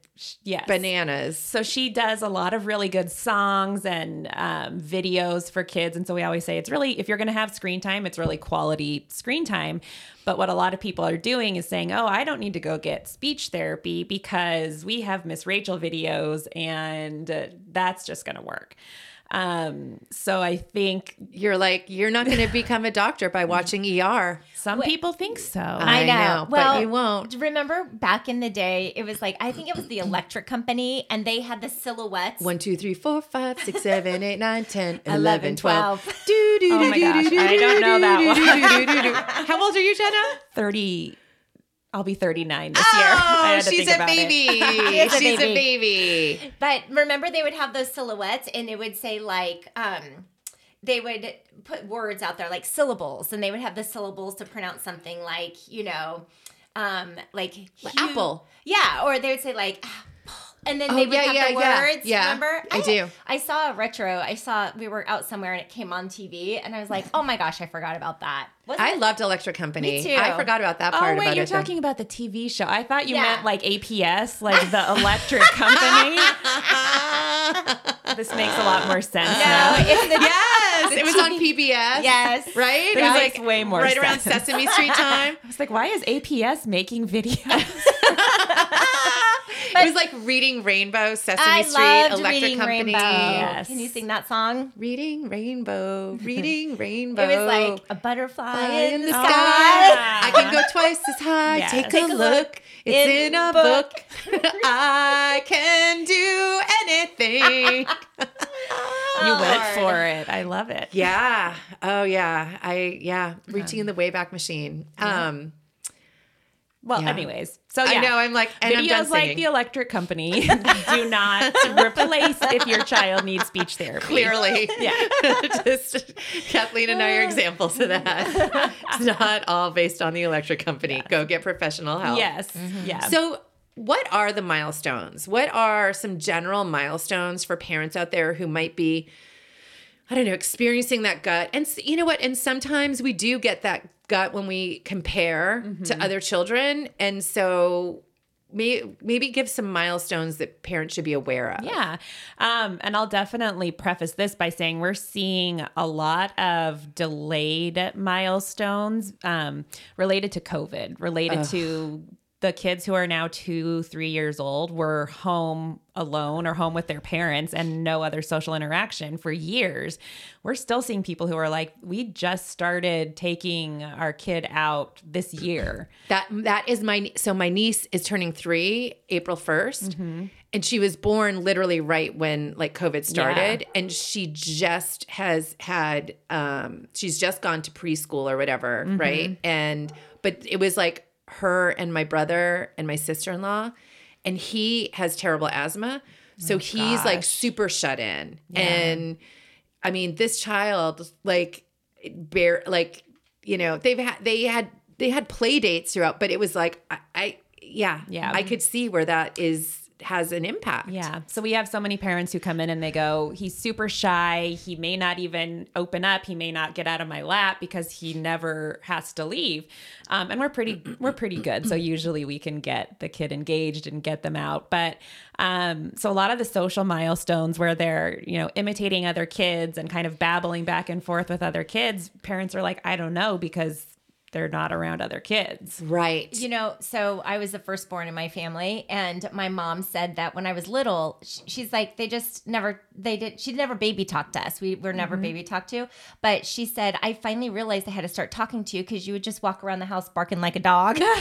yes. bananas. So she does a lot of really good songs and um, videos for kids. And so we always say it's really, if you're going to have screen time, it's really quality screen time. But what a lot of people are doing is saying, oh, I don't need to go get speech therapy because we have Miss Rachel videos and uh, that's just going to work. Um, so I think You're like, you're not going to become a doctor by watching ER. some people think so. I I know. know, but you won't. Remember back in the day, it was like I think it was the electric company, and they had the silhouettes. one, two, three, four, five, six, seven, eight, nine, ten, eleven, twelve. 11, eleven, twelve. 12. Do, do, Oh do, my do, do, I do, don't know that one. do, do, do, do. How old are you, Jenna? 30, I'll be 39 this year. Oh, had she's a baby. is She's a baby. baby. But remember, they would have those silhouettes, and it would say like, um, they would put words out there like syllables, and they would have the syllables to pronounce something like, you know, um, like hu- apple. Yeah, or they would say like. apple. And then Oh, they would yeah, have yeah, the words. Yeah, remember? I do. I saw a retro. I saw we were out somewhere and it came on TV, and I was like, "Oh my gosh, I forgot about that." Wasn't I it- loved Electric Company. Me too. I forgot about that part. Oh part wait, about you're it. talking about the TV show. I thought you Yeah. meant like APS, like the electric company. this makes a lot more sense No, now. it's the yes, it was on PBS. yes, Right? That it was like way more right around. Sesame Street time. I was like, why is APS making videos? it was like reading Rainbow, Sesame I Street, loved Electric reading Company. Rainbow. Yes. Can you sing that song? Reading Rainbow, reading Rainbow. It was like a butterfly Fly in, the Oh, sky. yeah. I can go twice as high. Yes. Take, Take a a look. look It's in in a book. book. I can do anything. you went for it. I love it. yeah. Oh yeah. I yeah. Reaching in the Wayback Machine. Um. Well, Yeah. anyways, so yeah. I know. I'm like, and Videos like the electric company do not replace if your child needs speech therapy. Clearly, Yeah. Just Kathleen and I are examples of that. it's not all based on the electric company. Go get professional help. Yes. Mm-hmm. Yeah. So, what are the milestones? What are some general milestones for parents out there who might be, I don't know, experiencing that gut? And you know what? And sometimes we do get that gut when we compare to other children. And so, may, maybe give some milestones that parents should be aware of. Yeah. Um, and I'll definitely preface this by saying we're seeing a lot of delayed milestones um, related to COVID, related to the kids who are now two, three years old were home alone or home with their parents and no other social interaction for years. We're still seeing people who are like, we just started taking our kid out this year. That that is my so my niece is turning three April 1st and she was born literally right when like COVID started, and she just has had um she's just gone to preschool or whatever, right? And but it was like her and my brother and my sister in law, and he has terrible asthma, oh so he's like super shut in, and I mean this child like bear like you know they've had they had they had play dates throughout but it was like i, I yeah Yeah. i could see where that is has an impact Yeah. So we have so many parents who come in and they go, he's super shy. He may not even open up. He may not get out of my lap because he never has to leave. Um, and we're pretty, we're pretty good. So usually we can get the kid engaged and get them out. But um, so a lot of the social milestones where they're, you know, imitating other kids and kind of babbling back and forth with other kids, parents are like, I don't know because they're not around other kids. Right. You know, so I was the firstborn in my family, and my mom said that when I was little, she's like, they just never, they did, she never baby talked to us. We were never mm-hmm. baby talked to. But she said, I finally realized I had to start talking to you because you would just walk around the house barking like a dog.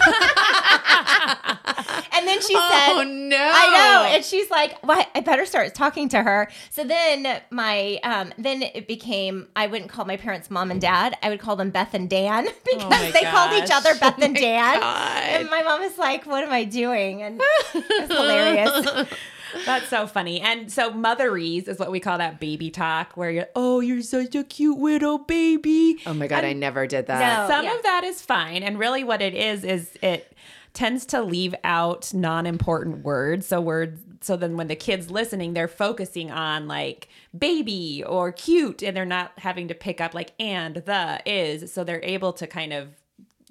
and then she said, oh no. I know. And she's like, well, I better start talking to her. So then my, um, then it became, I wouldn't call my parents mom and dad. I would call them Beth and Dan because my they called each other Beth and Dan. God. And my mom was like, what am I doing? And it's hilarious. That's so funny. And so motherese is what we call that baby talk where you're, oh, you're such a cute little baby. Oh my god, I never did that. No. Some yeah. of that is fine. And really what it is is it tends to leave out non-important words. So words so then when the kids listening, they're focusing on like baby or cute and they're not having to pick up like and the is. So they're able to kind of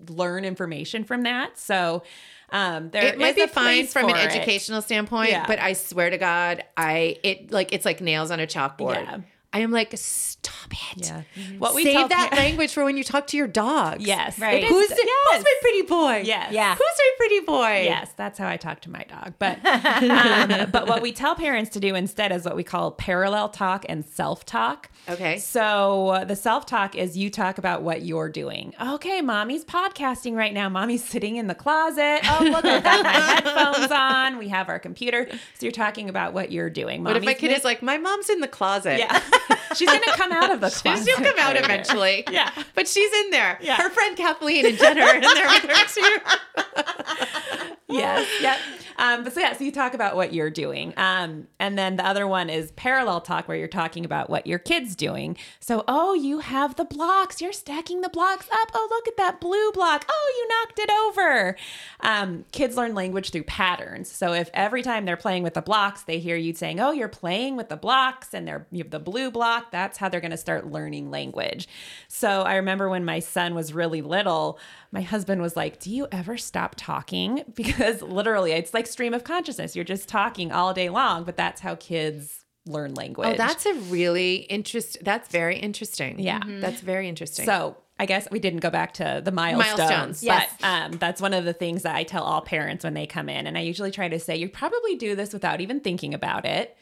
learn information from that. So um there it might be fine from an it. educational standpoint, Yeah. but I swear to God, I it like it's like nails on a chalkboard. Yeah. I am like, stop it. Yeah. What we tell Save that pa- language for when you talk to your dogs. Yes. Right. It is- Who's, yes. who's my pretty boy? Yes. Yeah. Who's my pretty boy? Yes, that's how I talk to my dog. But um, but what we tell parents to do instead is what we call parallel talk and self talk. Okay. So uh, the self talk is you talk about what you're doing. Okay, mommy's podcasting right now. Mommy's sitting in the closet. Oh, look, I've got my headphones on. We have our computer. So you're talking about what you're doing. What if my kid ma- is like, my mom's in the closet? Yeah, she's gonna come out of the closet. She'll come out later. eventually. Yeah. But she's in there. Yeah. Her friend Kathleen and Jenna are in there with her too. yes. Yep. Um, but so yeah, so you talk about what you're doing. Um, and then the other one is parallel talk where you're talking about what your kid's doing. So, oh, you have the blocks. You're stacking the blocks up. Oh, look at that blue block. Oh, you knocked it over. Um, kids learn language through patterns. So if every time they're playing with the blocks, they hear you saying, "Oh, you're playing with the blocks," and they're you have the blue block, that's how they're going to start learning language. So I remember when my son was really little, my husband was like, "Do you ever stop talking?" Because literally, it's like stream of consciousness. You're just talking all day long, but that's how kids learn language. Oh, that's a really interesting. That's very interesting. Yeah. That's very interesting. So I guess we didn't go back to the milestones, Milestones, yes. but um, that's one of the things that I tell all parents when they come in. And I usually try to say, you probably do this without even thinking about it,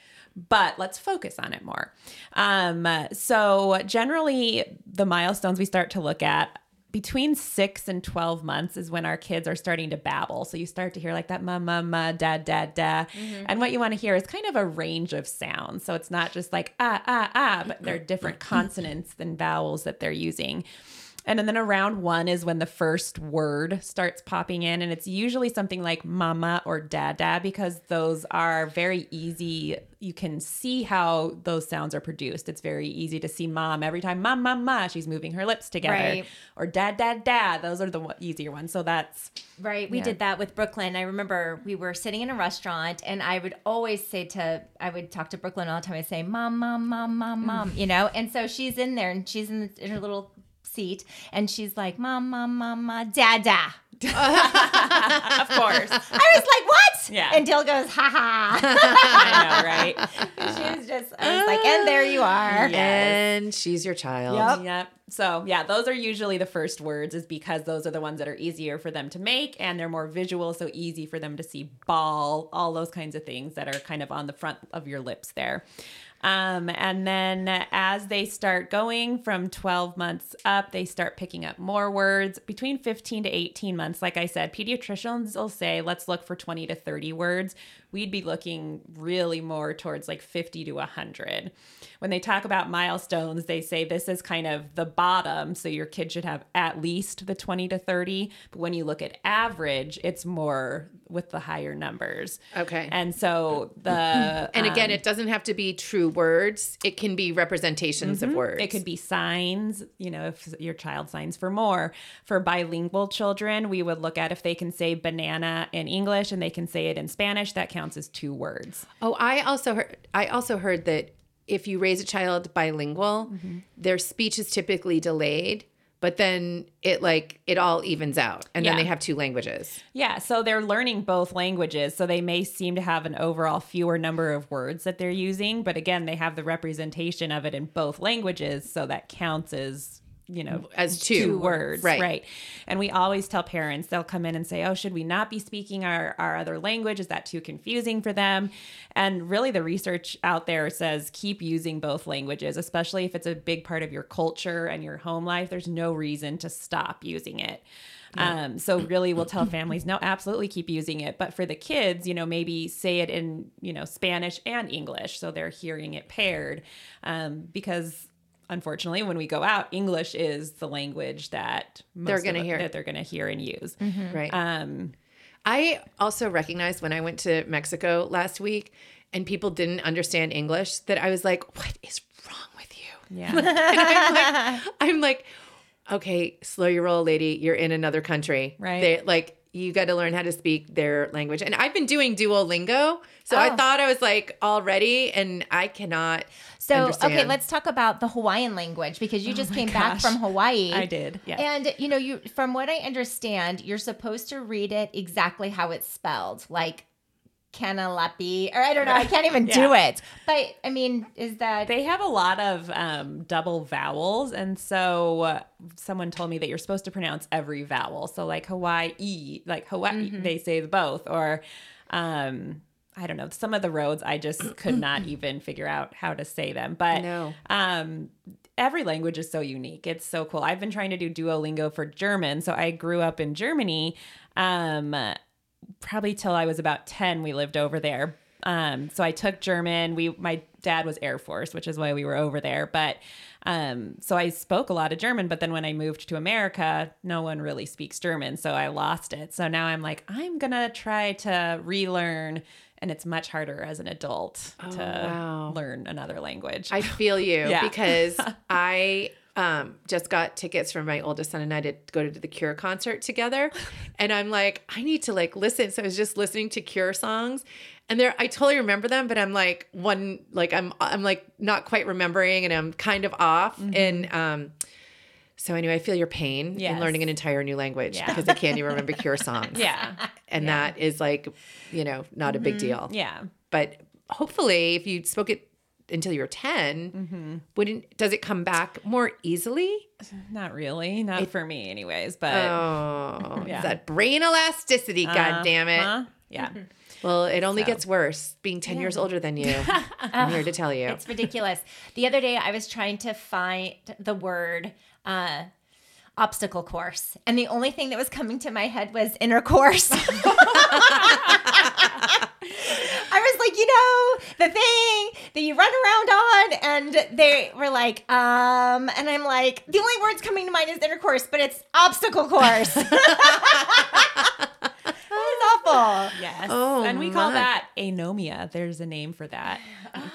but let's focus on it more. Um, so generally, the milestones we start to look at between six and 12 months is when our kids are starting to babble. So you start to hear like that ma, ma, ma, da, da, da. And what you want to hear is kind of a range of sounds. So it's not just like ah, ah, ah, but they're different consonants than vowels that they're using. And then around one is when the first word starts popping in. And it's usually something like mama or dada because those are very easy. You can see how those sounds are produced. It's very easy to see mom every time mom, mom, ma, she's moving her lips together. Right. Or dad, dad, dad. Those are the easier ones. So that's, Right. We Yeah. did that with Brooklyn. I remember we were sitting in a restaurant and I would always say to, I would talk to Brooklyn all the time. I'd say, Mom, Mom, Mom, Mom, mm. Mom, you know? And so she's in there and she's in, the, in her little seat and she's like, Mom, Mom, Mom, Mom, Dada. of course. I was like, What? Yeah. And Dill goes, Ha ha. I know, right? she was just, I was like, And there you are. Yeah. and she's your child. Yep. Yep. So yeah, those are usually the first words, is because those are the ones that are easier for them to make, and they're more visual, so easy for them to see ball, all those kinds of things that are kind of on the front of your lips there. Um, and then as they start going from 12 months up, they start picking up more words between 15 to 18 months. Like I said, pediatricians will say, let's look for 20 to 30 words. We'd be looking really more towards like 50 to 100. When they talk about milestones, they say this is kind of the bottom. So your kid should have at least the 20 to 30. But when you look at average, it's more with the higher numbers. Okay. And so the. And again, um, it doesn't have to be true words. It can be representations of words. Mm-hmm. It could be signs, you know, if your child signs for more. For bilingual children, we would look at if they can say banana in English and they can say it in Spanish, that counts as two words. Oh, I also heard. I also heard that if you raise a child bilingual, Mm-hmm. their speech is typically delayed, but then it like it all evens out, and then they have two languages. Yeah, so they're learning both languages. So they may seem to have an overall fewer number of words that they're using, but again, they have the representation of it in both languages, so that counts as you know, As two. words, Right. right? And we always tell parents they'll come in and say, "Oh, should we not be speaking our our other language? Is that too confusing for them?" And really, the research out there says keep using both languages, especially if it's a big part of your culture and your home life. There's no reason to stop using it. Um, so really we'll tell families, no, absolutely keep using it. But for the kids, you know, maybe say it in, you know, Spanish and English. So they're hearing it paired. Um, because unfortunately, when we go out, English is the language that most They're gonna hear. that they're going to hear and use. Right. Um, I also recognized when I went to Mexico last week and people didn't understand English that I was like, what is wrong with you? yeah. And I'm like, I'm like, okay, slow your roll, lady. You're in another country. Right. They like you got to learn how to speak their language. And I've been doing Duolingo. So I Oh. thought I was like all ready and I cannot So understand. okay, let's talk about the Hawaiian language because you oh just came back from Hawaii. I did. Yeah. And you know, you from what I understand, you're supposed to read it exactly how it's spelled, like Kanalapi, or I don't know, I can't even do it. But I mean, is that They have a lot of um, double vowels, and so uh, someone told me that you're supposed to pronounce every vowel. So like Hawaii, like Hawaii, Mm-hmm. they say both, or um, I don't know. Some of the roads I just could not even figure out how to say them. But No. um, every language is so unique. It's so cool. I've been trying to do Duolingo for German, so I grew up in Germany. Um, probably till I was about 10 we lived over there. Um, so I took German. We my dad was Air Force, which is why we were over there. But um, so I spoke a lot of German, but then when I moved to America, no one really speaks German, so I lost it. So now I'm like, I'm gonna try to relearn, and it's much harder as an adult to wow. learn another language. I feel you Yeah. because I um, just got tickets for my oldest son and I to go to the Cure concert together, and I'm like, I need to like listen. So I was just listening to Cure songs, and there I totally remember them, but I'm like one like I'm I'm like not quite remembering, and I'm kind of off, and um. So anyway, I feel your pain in learning an entire new language Yeah. because I can't even remember Cure songs. yeah, and that is like, you know, not a big deal yeah. but hopefully if you spoke it until you're 10 Mm-hmm. wouldn't does it come back more easily Not really, not for me, anyways. But oh Yeah. that brain elasticity god damn it Uh-huh. yeah. well it only So. gets worse being 10 years older than you i'm here to tell you It's ridiculous. the other day, I was trying to find the word uh, obstacle course, and the only thing that was coming to my head was intercourse. I was like, you know, the thing that you run around on, and they were like, um, and I'm like, the only words coming to mind is intercourse, but it's obstacle course. it was awful. Yes. Oh, and we call my. that anomia. There's a name for that.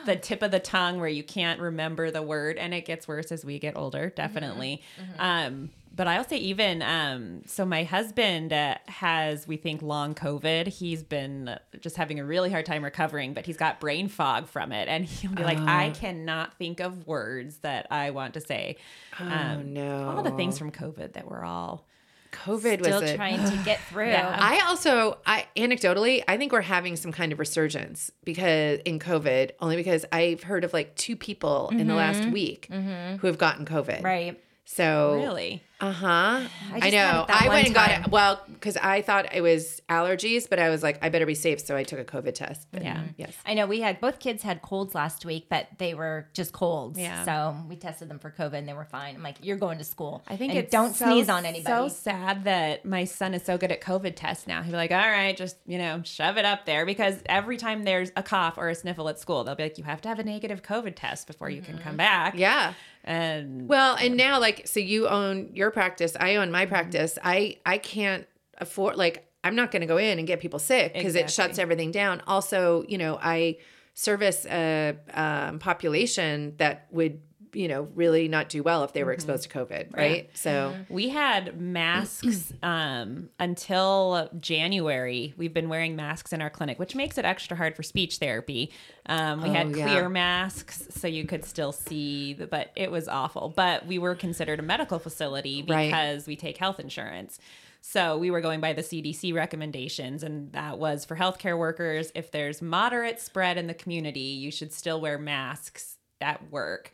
the tip of the tongue where you can't remember the word and it gets worse as we get older, definitely. Um but I'll say even um so my husband uh, has we think long covid. He's been just having a really hard time recovering, but he's got brain fog from it and he'll be like I cannot think of words that I want to say. oh no All the things from covid that we're all covid Still was a, trying to get through. Yeah. I also, I anecdotally, I think we're having some kind of resurgence because in COVID, only because I've heard of like two people in the last week who have gotten COVID. Right. So really Uh huh. I I, know. I went and got it. Well, because I thought it was allergies, but I was like, I better be safe, so I took a COVID test. But Yeah. Yes. I know we had both kids had colds last week, but they were just colds. Yeah. So we tested them for COVID and they were fine. I'm like, you're going to school. I think And it's don't so- sneeze on anybody. So sad that my son is so good at COVID tests now. He'll be like, "All right, just you know, shove it up there," because every time there's a cough or a sniffle at school, they'll be like, "You have to have a negative COVID test before you can come back." Yeah. and Well, and now like, so you own your practice. I own my practice. I I can't afford like I'm not going to go in and get people sick because it shuts everything down. Also, you know, I service a um, population that would you know really not do well if they were exposed to COVID, right? So. we had masks um, until January. We've been wearing masks in our clinic, which makes it extra hard for speech therapy. Um, we Oh, had yeah. clear masks so you could still see, the, but it was awful. But we were considered a medical facility Right. because we take health insurance. So we were going by the CDC recommendations, and that was for healthcare workers. If there's moderate spread in the community, you should still wear masks at work.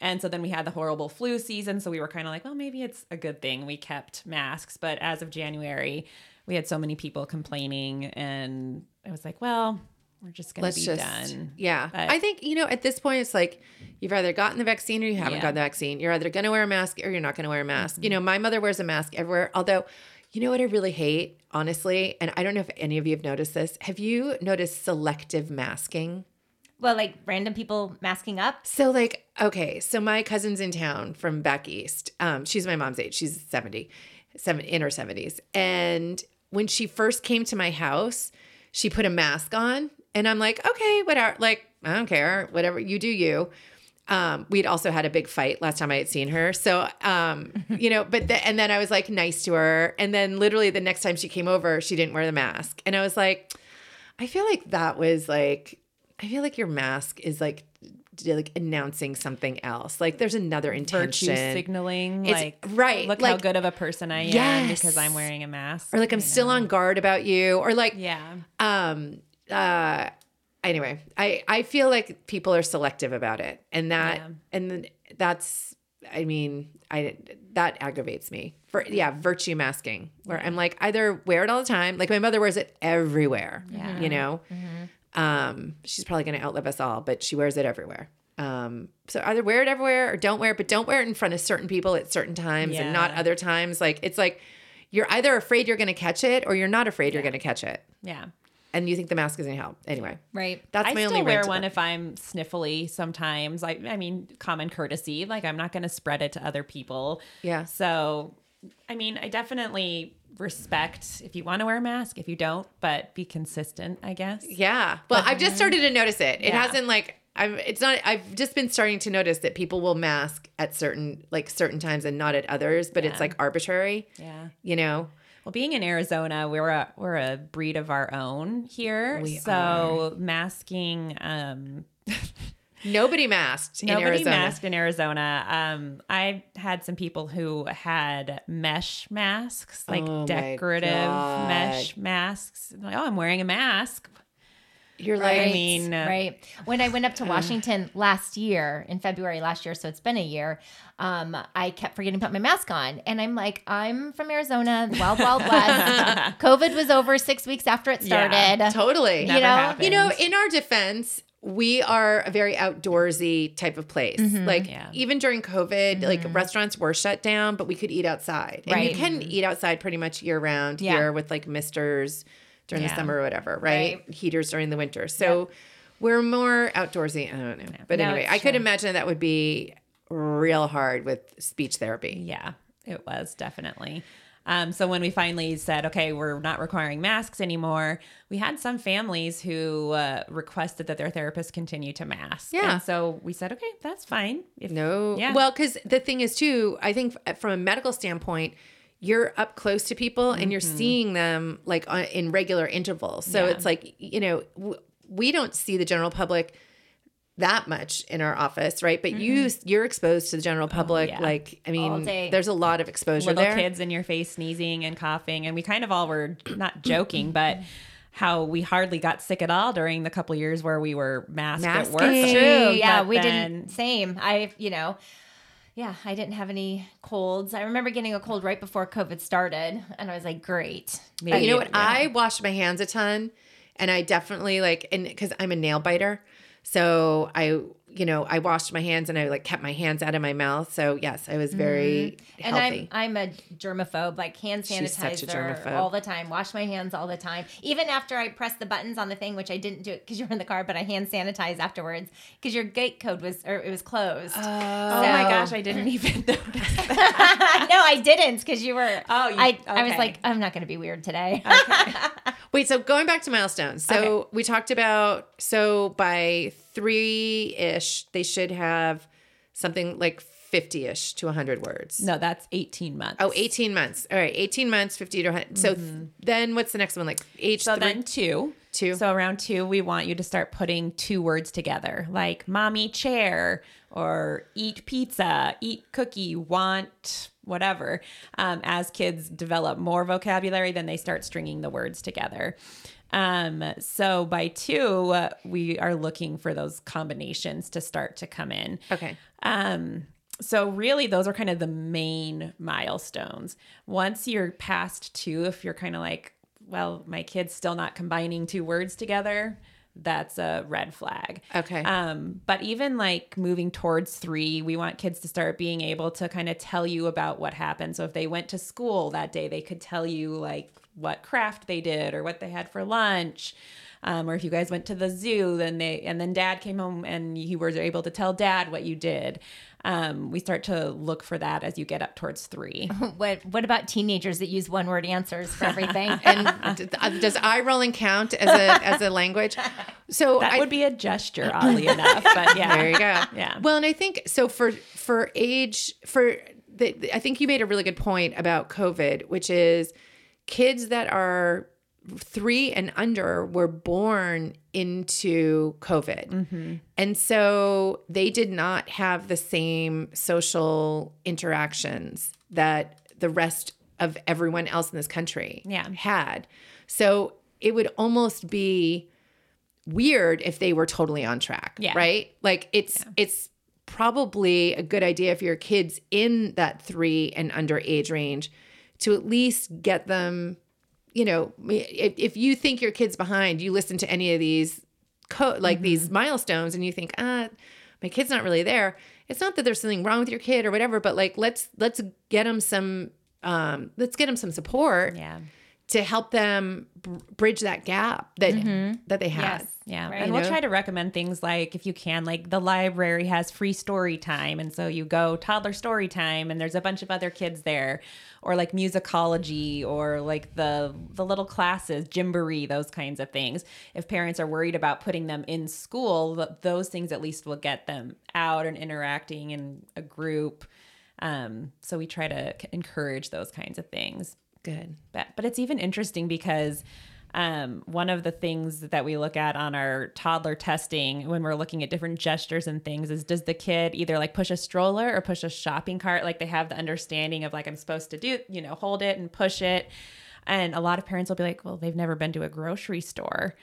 And so then we had the horrible flu season. So we were kind of like, well, maybe it's a good thing we kept masks. But as of January, we had so many people complaining. And I was like, well, we're just going to be just done. yeah But- i think you know at this point it's like you've either gotten the vaccine or you haven't Yeah. gotten the vaccine you're either going to wear a mask or you're not going to wear a mask Mm-hmm. you know my mother wears a mask everywhere although you know what i really hate honestly and i don't know if any of you have noticed this have you noticed selective masking Well, like random people masking up. so like okay so my cousin's in town from back east um she's my mom's age she's 70 seven in her 70s and when she first came to my house she put a mask on and i'm like okay whatever like i don't care whatever you do you um, we'd also had a big fight last time I had seen her. So, um, you know, but the, and then I was like nice to her. And then literally the next time she came over, she didn't wear the mask. And I was like, I feel like that was like, I feel like your mask is like, like announcing something else. Like there's another intention. Virtue signaling, It's- like, right, look how good of a person I am Yes. because I'm wearing a mask. or like I'm still on guard about you. Or like, yeah. um uh anyway i i feel like people are selective about it and that Yeah. and that's i mean i that aggravates me for yeah virtue masking where i'm like either wear it all the time like my mother wears it everywhere Yeah. you know um she's probably going to outlive us all but she wears it everywhere um so either wear it everywhere or don't wear it but don't wear it in front of certain people at certain times and not other times like it's like you're either afraid you're going to catch it or you're not afraid you're going to catch it Yeah. and you think the mask is going to help. Anyway, Right. that's I my still only wear one that. if I'm sniffly sometimes. I I mean, common courtesy. Like I'm not going to spread it to other people. Yeah. So, I mean, I definitely respect if you want to wear a mask, if you don't, but be consistent, I guess. Yeah. Well, I've just started to notice it. It Yeah. hasn't like I've it's not I've just been starting to notice that people will mask at certain like certain times and not at others, but it's like arbitrary, Yeah. you know. Well, being in Arizona, we're a we're a breed of our own here. We so masking um Nobody masked in Nobody Arizona. masked in Arizona. Um, I had some people who had mesh masks, like Oh decorative mesh masks. Like, oh, I'm wearing a mask. You're Right. like I mean, uh, right. When I went up to Washington last year in February last year, so it's been a year, um, I kept forgetting to put my mask on. And I'm like, I'm from Arizona, the wild, wild west. COVID was over six weeks after it Yeah. started. totally. Never know, happened. You know, in our defense, we are a very outdoorsy type of place. Mm-hmm. Like Yeah. even during COVID, like restaurants were shut down, but we could eat outside. And you Right. can eat outside pretty much year round Yeah. here with like misters during the summer or whatever, right? Right. Heaters during the winter. So we're more outdoorsy. I don't know. But No, anyway, I could imagine that would be real hard with speech therapy. yeah, it was definitely. Um, so when we finally said, okay, we're not requiring masks anymore, we had some families who uh, requested that their therapist continue to mask. Yeah. And so we said, okay, that's fine. If, No. Yeah. Well, because the thing is, too, I think from a medical standpoint, you're up close to people and you're seeing them like on, in regular intervals. So Yeah. it's like, you know, w- we don't see the general public that much in our office, right? But you you're exposed to the general public. yeah. Like, I mean, there's a lot of exposure little there. kids in your face sneezing and coughing and we kind of all were not joking but how we hardly got sick at all during the couple years where we were masked at work True. Yeah, But we then- didn't. Same. I, you know, yeah, I didn't have any colds. I remember getting a cold right before COVID started, and I was like, great. Uh, you know what? Yeah. I wash my hands a ton, and I definitely like, and because I'm a nail biter, so I, you know, I washed my hands and I like kept my hands out of my mouth. So yes, I was very mm. And healthy. I'm I'm a germaphobe, like hand She's such a sanitizer all the time. Wash my hands all the time. Even after I press the buttons on the thing, which I didn't do it because you were in the car, but I hand sanitize afterwards because your gate code was or it was closed. oh, oh my gosh i didn't even notice no, I didn't because you were. Oh, you- I I was like, I'm not going to be weird today. Wait, so going back to milestones. So we talked about so by three ish, they should have something like 50 ish to 100 words. no that's 18 months Oh, 18 months. All right, 18 months, 50 to 100. So th- mm-hmm. then what's the next one? Like age so three? then two Two. so around two we want you to start putting two words together like mommy chair or eat pizza, eat cookie, want whatever. Um, as kids develop more vocabulary, then they start stringing the words together. Um, so by two, uh, we are looking for those combinations to start to come in. Okay. Um, so really those are kind of the main milestones. Once you're past two, if you're kind of like, well, my kid's still not combining two words together, that's a red flag. Okay. Um, but even like moving towards three, we want kids to start being able to kind of tell you about what happened. So if they went to school that day, they could tell you like what craft they did or what they had for lunch. Um, or if you guys went to the zoo, then they and then dad came home and you were able to tell dad what you did. Um, we start to look for that as you get up towards three. What What about teenagers that use one word answers for everything? and uh, does eye rolling count as a as a language? So That I, would be a gesture, oddly enough. But yeah, there you go. Yeah. Well, and I think so for for age for the, I think you made a really good point about COVID, which is kids that are three and under were born into COVID. Mm-hmm. And so they did not have the same social interactions that the rest of everyone else in this country Yeah. had. So it would almost be weird if they were totally on track, Yeah. right? Like it's it's probably a good idea if your kids in that 3 and under age range to at least get them you know, if, if you think your kid's behind, you listen to any of these co- like these milestones and you think, ah, my kid's not really there. It's not that there's something wrong with your kid or whatever, but like let's let's get them some um let's get them some support yeah. To help them br- bridge that gap that that they had. Yes. Yeah. Right. And we'll know? try to recommend things like if you can, like the library has free story time. And so you go toddler story time and there's a bunch of other kids there. Or like musicology or like the the little classes, Gymboree, those kinds of things. If parents are worried about putting them in school, those things at least will get them out and interacting in a group. Um, so we try to encourage those kinds of things Good. but but it's even interesting because um, one of the things that we look at on our toddler testing when we're looking at different gestures and things is does the kid either like push a stroller or push a shopping cart like they have the understanding of like i'm supposed to do you know hold it and push it and a lot of parents will be like well they've never been to a grocery store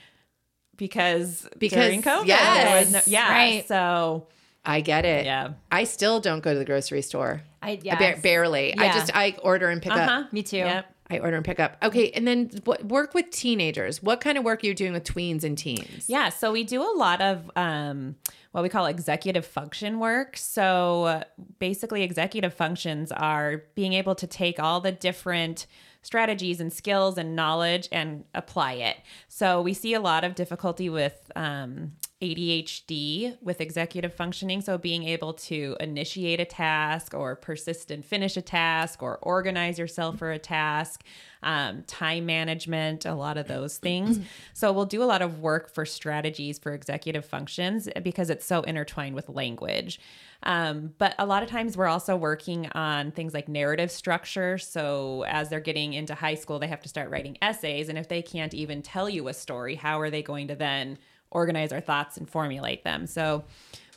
because Because, during COVID, yes. no, yeah, Right. so I get it. Yeah. I still don't go to the grocery store. I I yes. ba- barely. I just I order and pick uh-huh. up. Me too. Yep. I order and pick up. Okay, and then what, work with teenagers. What kind of work are you doing with tweens and teens? Yeah, so we do a lot of um, what we call executive function work. So uh, basically, executive functions are being able to take all the different strategies and skills and knowledge and apply it. So we see a lot of difficulty with um, ADHD with executive functioning. So being able to initiate a task or persist and finish a task or organize yourself for a task, um, time management, a lot of those things. so we'll do a lot of work for strategies for executive functions because it's so intertwined with language. Um, but a lot of times we're also working on things like narrative structure. So as they're getting into high school, they have to start writing essays. And if they can't even tell you a story, how are they going to then organize our thoughts and formulate them? So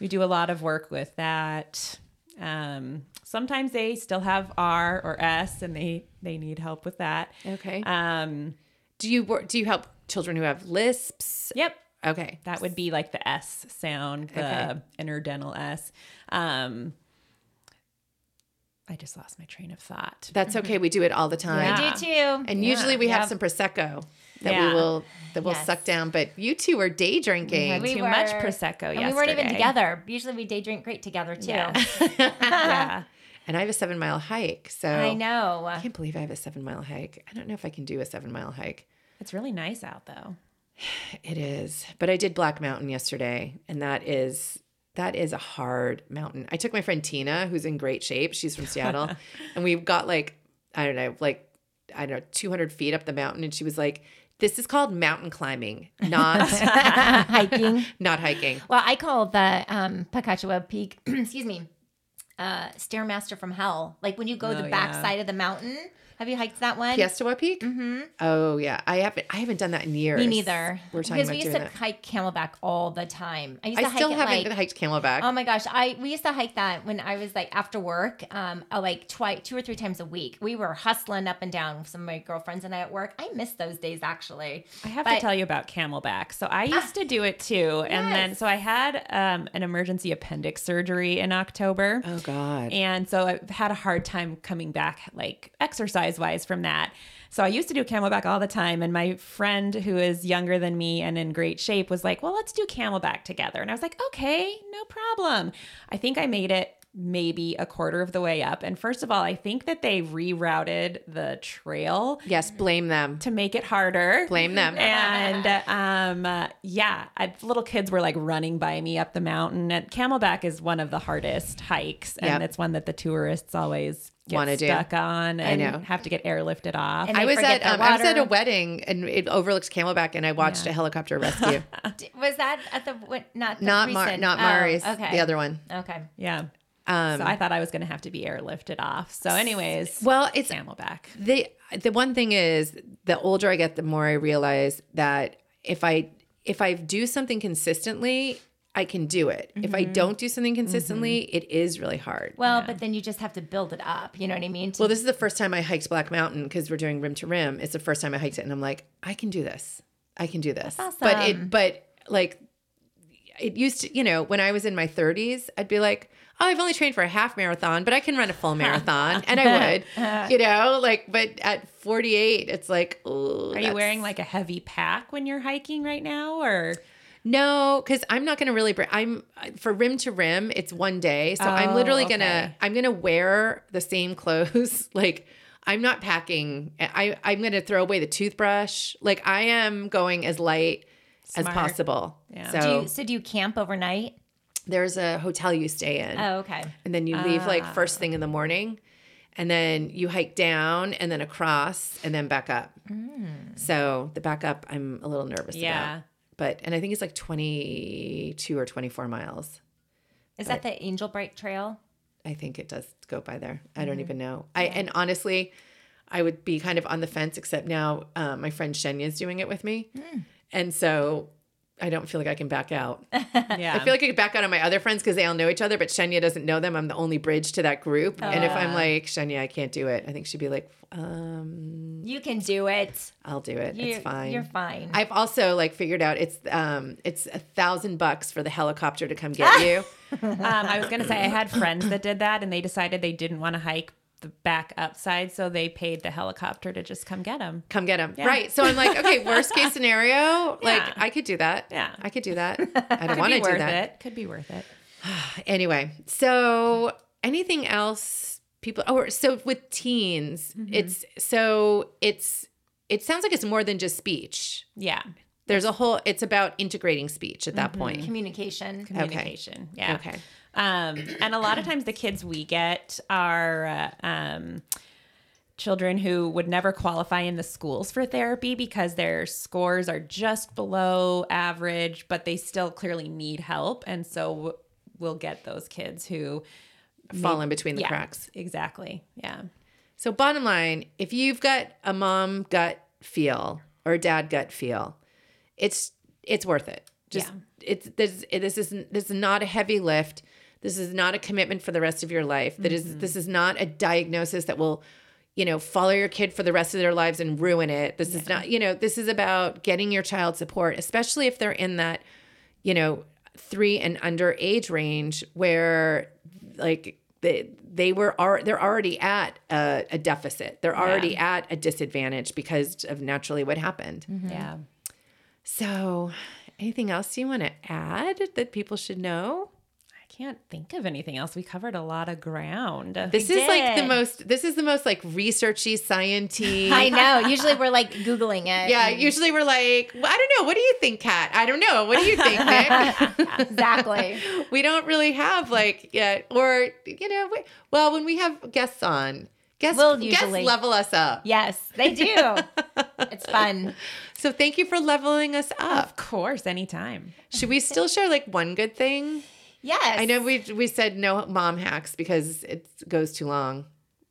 we do a lot of work with that. Um, sometimes they still have R or S and they, they need help with that. Okay. Um, do you? Do you help children who have lisps? yep. Okay. That would be like the S sound, the Okay. interdental S. Um, I just lost my train of thought. That's okay. We do it all the time. Yeah. I do too. And usually we have Yep. some prosecco that Yeah. we will that we'll Yes. suck down. But you two are day drinking. We Too were- much prosecco And we weren't even together. Usually we day drink great together too. Yeah. yeah. and I have a seven mile hike. So I know. I can't believe I have a seven mile hike. I don't know if I can do a seven mile hike. It's really nice out though. It is. But I did Black Mountain yesterday, and that is that is a hard mountain. I took my friend Tina, who's in great shape. She's from Seattle, and we got like I don't know, like I don't know, 200 feet up the mountain, and she was like, "This is called mountain climbing, not Hiking. not hiking." Well, I call the um, Pocatchewa Peak, excuse me, uh, Stairmaster from Hell. Like when you go Oh, the yeah. back side of the mountain, Have you hiked that one? Piestewa Peak. Mm-hmm. Oh yeah, I haven't. I haven't done that in years. Me neither. We're talking about it. because we used to that. hike Camelback all the time. I used to I hike still it haven't like, hiked Camelback. Oh my gosh, I we used to hike that when I was like after work, um, uh, like twice, two or three times a week. We were hustling up and down with some of my girlfriends and I at work. I miss those days actually. I have But- to tell you about Camelback. So I used to do it too, and then so I had um, an emergency appendix surgery in October. oh God. And so I've had a hard time coming back, like exercise wise, from that. So I used to do camelback all the time. And my friend, who is younger than me and in great shape, was like, Well, let's do camelback together. And I was like, Okay, no problem. I think I made it maybe a quarter of the way up. And first of all, I think that they rerouted the trail yes, blame them. to make it harder. Blame them. And um, uh, yeah, I, little kids were like running by me up the mountain. And Camelback is one of the hardest hikes, and Yep. it's one that the tourists always get Wanna do. stuck on and know. have to get airlifted off. And I was at um, I was at a wedding and it overlooks Camelback, and I watched a helicopter rescue. Was that at the what? Not the not Mar, recent- not oh, Mari's, okay. the other one. Okay. yeah. Um, So I thought I was going to have to be airlifted off. So, anyways, well, it's Camelback. the the one thing is the older I get, the more I realize that if I if I do something consistently, I can do it. If Mm-hmm. I don't do something consistently, it is really hard. Well, but then you just have to build it up. You know what I mean? To- Well, this is the first time I hiked Black Mountain because we're doing rim to rim. It's the first time I hiked it, and I'm like, I can do this. I can do this. That's But it, but like, it used to, you know, when I was in my 30s, I'd be like, oh, I've only trained for a half marathon, but I can run a full marathon, and I would, you know, like. But at 48, it's like, oh, Are you wearing like a heavy pack when you're hiking right now? Or No, because I'm not gonna really. Bring, I'm for rim to rim. It's one day, so I'm Oh, literally okay. gonna. I'm gonna wear the same clothes. like I'm not packing. I I'm gonna throw away the toothbrush. Like I am going as light as possible. Yeah. So do you, so do you camp overnight? there's a hotel you stay in, Oh, okay. and then you leave like Ah. first thing in the morning, and then you hike down and then across and then back up. Mm. So the back up, I'm a little nervous Yeah. about. But and I think it's like 22 or 24 miles. Is that the Angel Bright Trail? I think it does go by there. I Mm-hmm. don't even know. I and honestly, I would be kind of on the fence. Except now, uh, my friend Shenya is doing it with me, Mm. and so I don't feel like I can back out. yeah. I feel like I could back out on my other friends because they all know each other, but Shenya doesn't know them. I'm the only bridge to that group. and if I'm Ah. like Shenya, I can't do it. I think she'd be like, um, You can do it. I'll do it. You, it's fine. You're fine. I've also like figured out it's um it's a thousand bucks for the helicopter to come get you. um, I was going to say I had friends that did that and they decided they didn't want to hike the back upside, so they paid the helicopter to just come get him come get him. Right. So I'm like, okay, worst case scenario, like Yeah. I could do that. Yeah. I could do that. I don't want to do that. it. Could be worth it. Anyway, so anything else people oh so with teens, Mm-hmm. it's so it's it sounds like it's more than just speech. Yeah. There's a whole it's about integrating speech at that point. Communication. Communication. Yeah. Okay. Um, and a lot of times the kids we get are uh, um, children who would never qualify in the schools for therapy because their scores are just below average, but they still clearly need help. And so we'll get those kids who Fall in between the yeah, cracks. Exactly. Yeah. So bottom line, if you've got a mom gut feel or a dad gut feel, it's it's worth it. Just it's this this isn't this is not a heavy lift. This is not a commitment for the rest of your life. That is this mm-hmm. is not a diagnosis that will you know follow your kid for the rest of their lives and ruin it. This is not you know this is about getting your child support, especially if they're in that you know three and under age range where like they they were are they're already at a, a deficit. They're already at a disadvantage because of naturally what happened. Mm-hmm. Yeah. so anything else you want to add that people should know? I can't think of anything else. We covered a lot of ground. this is like the most this is the most like researchy sciency I know. Usually we're like Googling it. yeah usually we're like well, i don't know what do you think kat i don't know what do you think nick Exactly. we don't really have like yeah or you know we, well when we have guests on guests We'll guests usually- level us up yes, they do. It's fun. so thank you for leveling us up of course, anytime. should we still share like one good thing Yes. i know we we said no mom hacks because it goes too long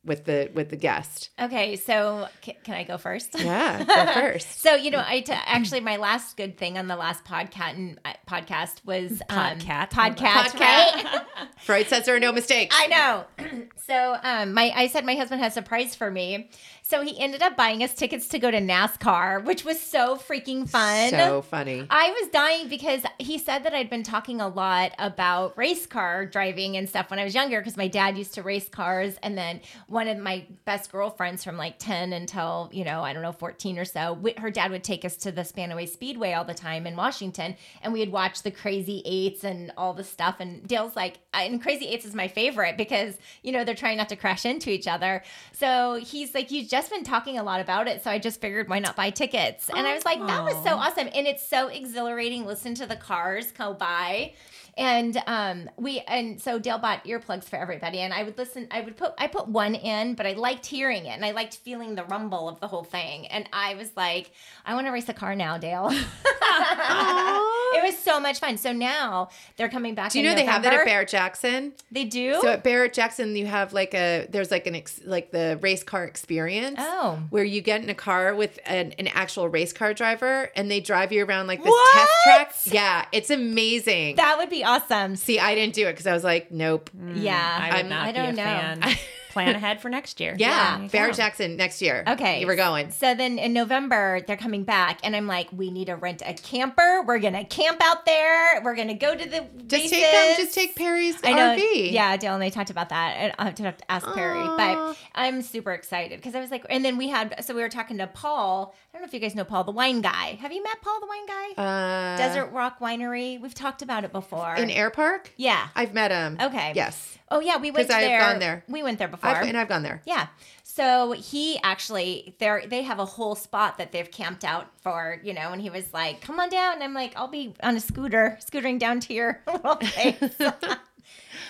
with the with the guest. Okay, so c- can I go first? Yeah, go first. So you know, I t- actually my last good thing on the last podcast uh, podcast was um, Podcat. podcast, Podcat. right? Freud says there are no mistakes. I know. so um, my I said my husband has a surprise for me. So he ended up buying us tickets to go to NASCAR, which was so freaking fun. So funny. I was dying because he said that I'd been talking a lot about race car driving and stuff when I was younger because my dad used to race cars. And then one of my best girlfriends from like 10 until, you know, I don't know, 14 or so, her dad would take us to the Spanaway Speedway all the time in Washington. And we would watch the Crazy Eights and all the stuff. And Dale's like, and Crazy Eights is my favorite because, you know, they're trying not to crash into each other. So he's like, you just been talking a lot about it. So I just figured, why not buy tickets? And I was like, that was so awesome. And it's so exhilarating. Listen to the cars go by. And um, we and so Dale bought earplugs for everybody, and I would listen. I would put I put one in, but I liked hearing it, and I liked feeling the rumble of the whole thing. And I was like, I want to race a car now, Dale. it was so much fun. So now they're coming back. Do you know they have that at Barrett Jackson? They do. So at Barrett Jackson, you have like a there's like an ex, like the race car experience. Oh. where you get in a car with an, an actual race car driver and they drive you around like this What? test track. Yeah, it's amazing. that would be awesome. See, I didn't do it because I was like, nope. yeah, I would I'm- not I don't a know. fan. Plan ahead for next year. Yeah, you Barrett. Jackson next year. Okay. were going. So then in November, they're coming back, and I'm like, we need to rent a camper. We're gonna camp out there. We're gonna go to the Just bases. take them. Just take Perry's I know. RV. Yeah, Dale and I talked about that. And I'll have to, have to ask Perry, but I'm super excited because I was like, and then we had, so we were talking to Paul. I don't know if you guys know Paul, the wine guy. Have you met Paul, the wine guy? Uh, Desert Rock Winery. We've talked about it before. in Air Park. yeah. I've met him. Okay. Yes, Oh yeah, we went I've there. gone there. We went there before. I've, and I've gone there. Yeah. So he actually they they have a whole spot that they've camped out for, you know, and he was like, Come on down. And I'm like, I'll be on a scooter, scootering down to your little place.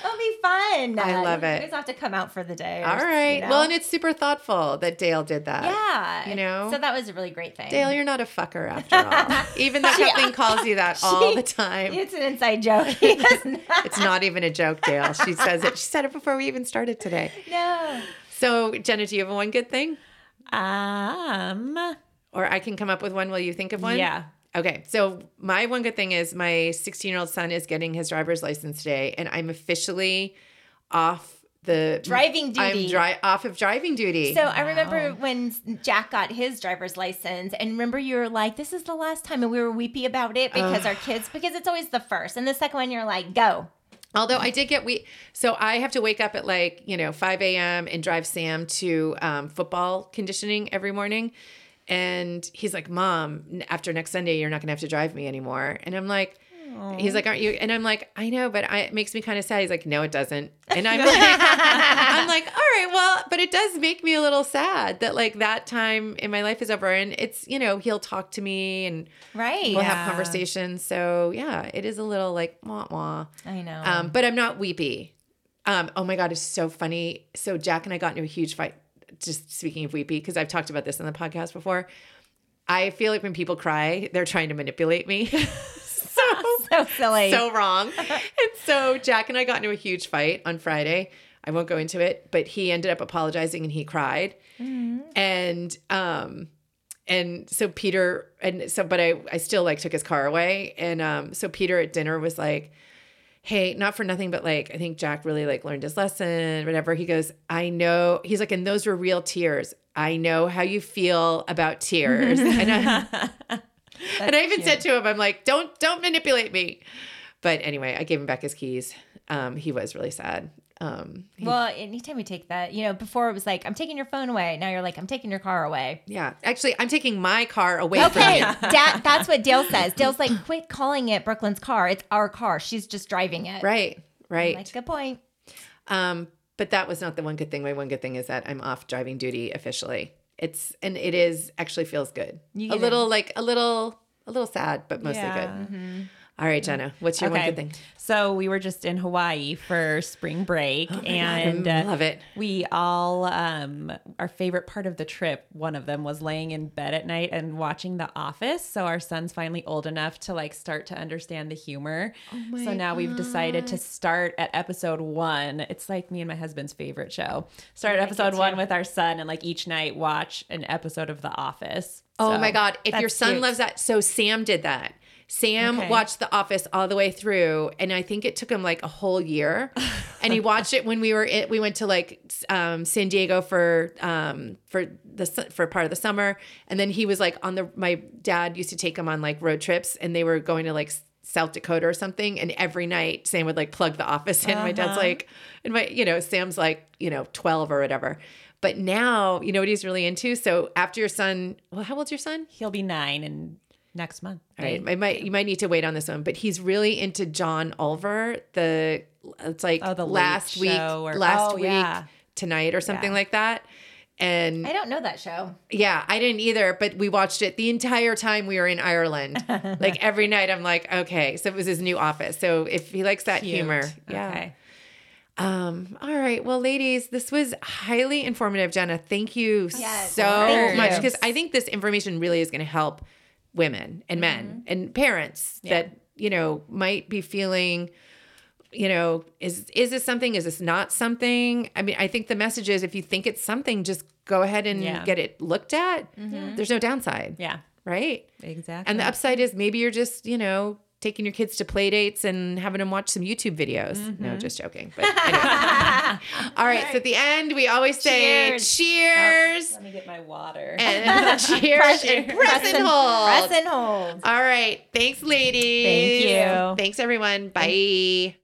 It'll be fun. I love it. You guys have to come out for the day. All right. you know. Well, and it's super thoughtful that Dale did that. yeah. you know? So that was a really great thing. Dale, you're not a fucker after all. Even though Kathleen calls you that all the time. It's an inside joke. Not. It's not even a joke, Dale. She says it. She said it before we even started today. no. So, Jenna, do you have one good thing? Um. Or I can come up with one while you think of one? Yeah. Okay. So, my one good thing is my 16 year old son is getting his driver's license today, and I'm officially off the Driving duty. I'm duty. off of driving duty. So I remember when Jack got his driver's license, and remember you were like, "This is the last time," and we were weepy about it because our kids, because it's always the first, and the second one you're like, "Go." Although I did get we, so I have to wake up at like you know 5 a.m. and drive Sam to um, football conditioning every morning, and he's like, "Mom, after next Sunday, you're not gonna have to drive me anymore." And I'm like, "He's like, aren't you?" And I'm like, "I know, but I, it makes me kind of sad." He's like, "No, it doesn't." And I'm like, I'm like, "All right, well, but it does make me a little sad that like that time in my life is over, and it's you know he'll talk to me and Right. we'll have conversations. So yeah, it is a little like wah wah." I know. Um, but I'm not weepy. Um, oh my God, it's so funny. So Jack and I got into a huge fight. Just speaking of weepy, because I've talked about this on the podcast before. I feel like when people cry, they're trying to manipulate me. so so silly. so wrong. and so Jack and I got into a huge fight on Friday. I won't go into it, but he ended up apologizing and he cried. And um and so Peter and so but I I still like took his car away and um so Peter at dinner was like hey, not for nothing, but like, I think Jack really like learned his lesson, whatever. He goes, I know. He's like, and those were real tears. I know how you feel about tears. and I, and I even said to him, I'm like, don't, don't manipulate me. But anyway, I gave him back his keys. Um, he was really sad. Um, well, anytime you take that, you know, before it was like, "I'm taking your phone away." Now you're like, "I'm taking your car away." yeah, actually, I'm taking my car away from Okay, you. Dad, that's what Dale says. Dale's like, "Quit calling it Brooklyn's car. It's our car. She's just driving it." Right, right. Like, good point. Um, but that was not the one good thing. My one good thing is that I'm off driving duty officially. It's and it is actually feels good. A little like a little a little sad, but mostly Yeah. good. All right, Jenna, what's your one good thing? So we were just in Hawaii for spring break, and I uh, love it. we all um, our favorite part of the trip. One of them was laying in bed at night and watching The Office. So our son's finally old enough to like start to understand the humor. Oh so now we've decided to start at episode one. It's like me and my husband's favorite show. Start at episode one with our son, and like each night watch an episode of The Office. Oh So my God. If your son cute. loves that. So Sam did that. Sam Okay. watched The Office all the way through, and I think it took him like a whole year. and he watched it when we were in, we went to like um, San Diego for um, for the for part of the summer, and then he was like on the. My dad used to take him on like road trips, and they were going to like South Dakota or something, and every night Sam would like plug The Office in. My dad's like, and my you know Sam's like you know twelve or whatever. But now, you know what he's really into. So after your son, well, how old's your son? he'll be nine and next month. right? I might you might need to wait on this one, but he's really into John Oliver. The it's like Oh, the last week, or- last oh, week yeah. tonight or something Yeah. like that. And I don't know that show. yeah, I didn't either, but we watched it the entire time we were in Ireland. like every night, I'm like, okay. So it was his new office. So if he likes that Cute. humor, yeah. Okay. Um. All right. Well, ladies, this was highly informative, Jenna. Thank you Yes, so thank much because I think this information really is going to help women and men mm-hmm. and parents that you know might be feeling you know is is this something? Is this not something? I mean i think the message is if you think it's something just go ahead and Yeah. get it looked at. Mm-hmm. There's no downside. Yeah. right? Exactly. and the upside is maybe you're just, you know, taking your kids to play dates and having them watch some YouTube videos. No, Mm-hmm. just joking. But anyway. All right. So at the end, we always say cheers. Cheers. Let me get my water. And cheers and press and hold. Press and hold. All right. Thanks, ladies. Thank you. Thanks, everyone. Bye.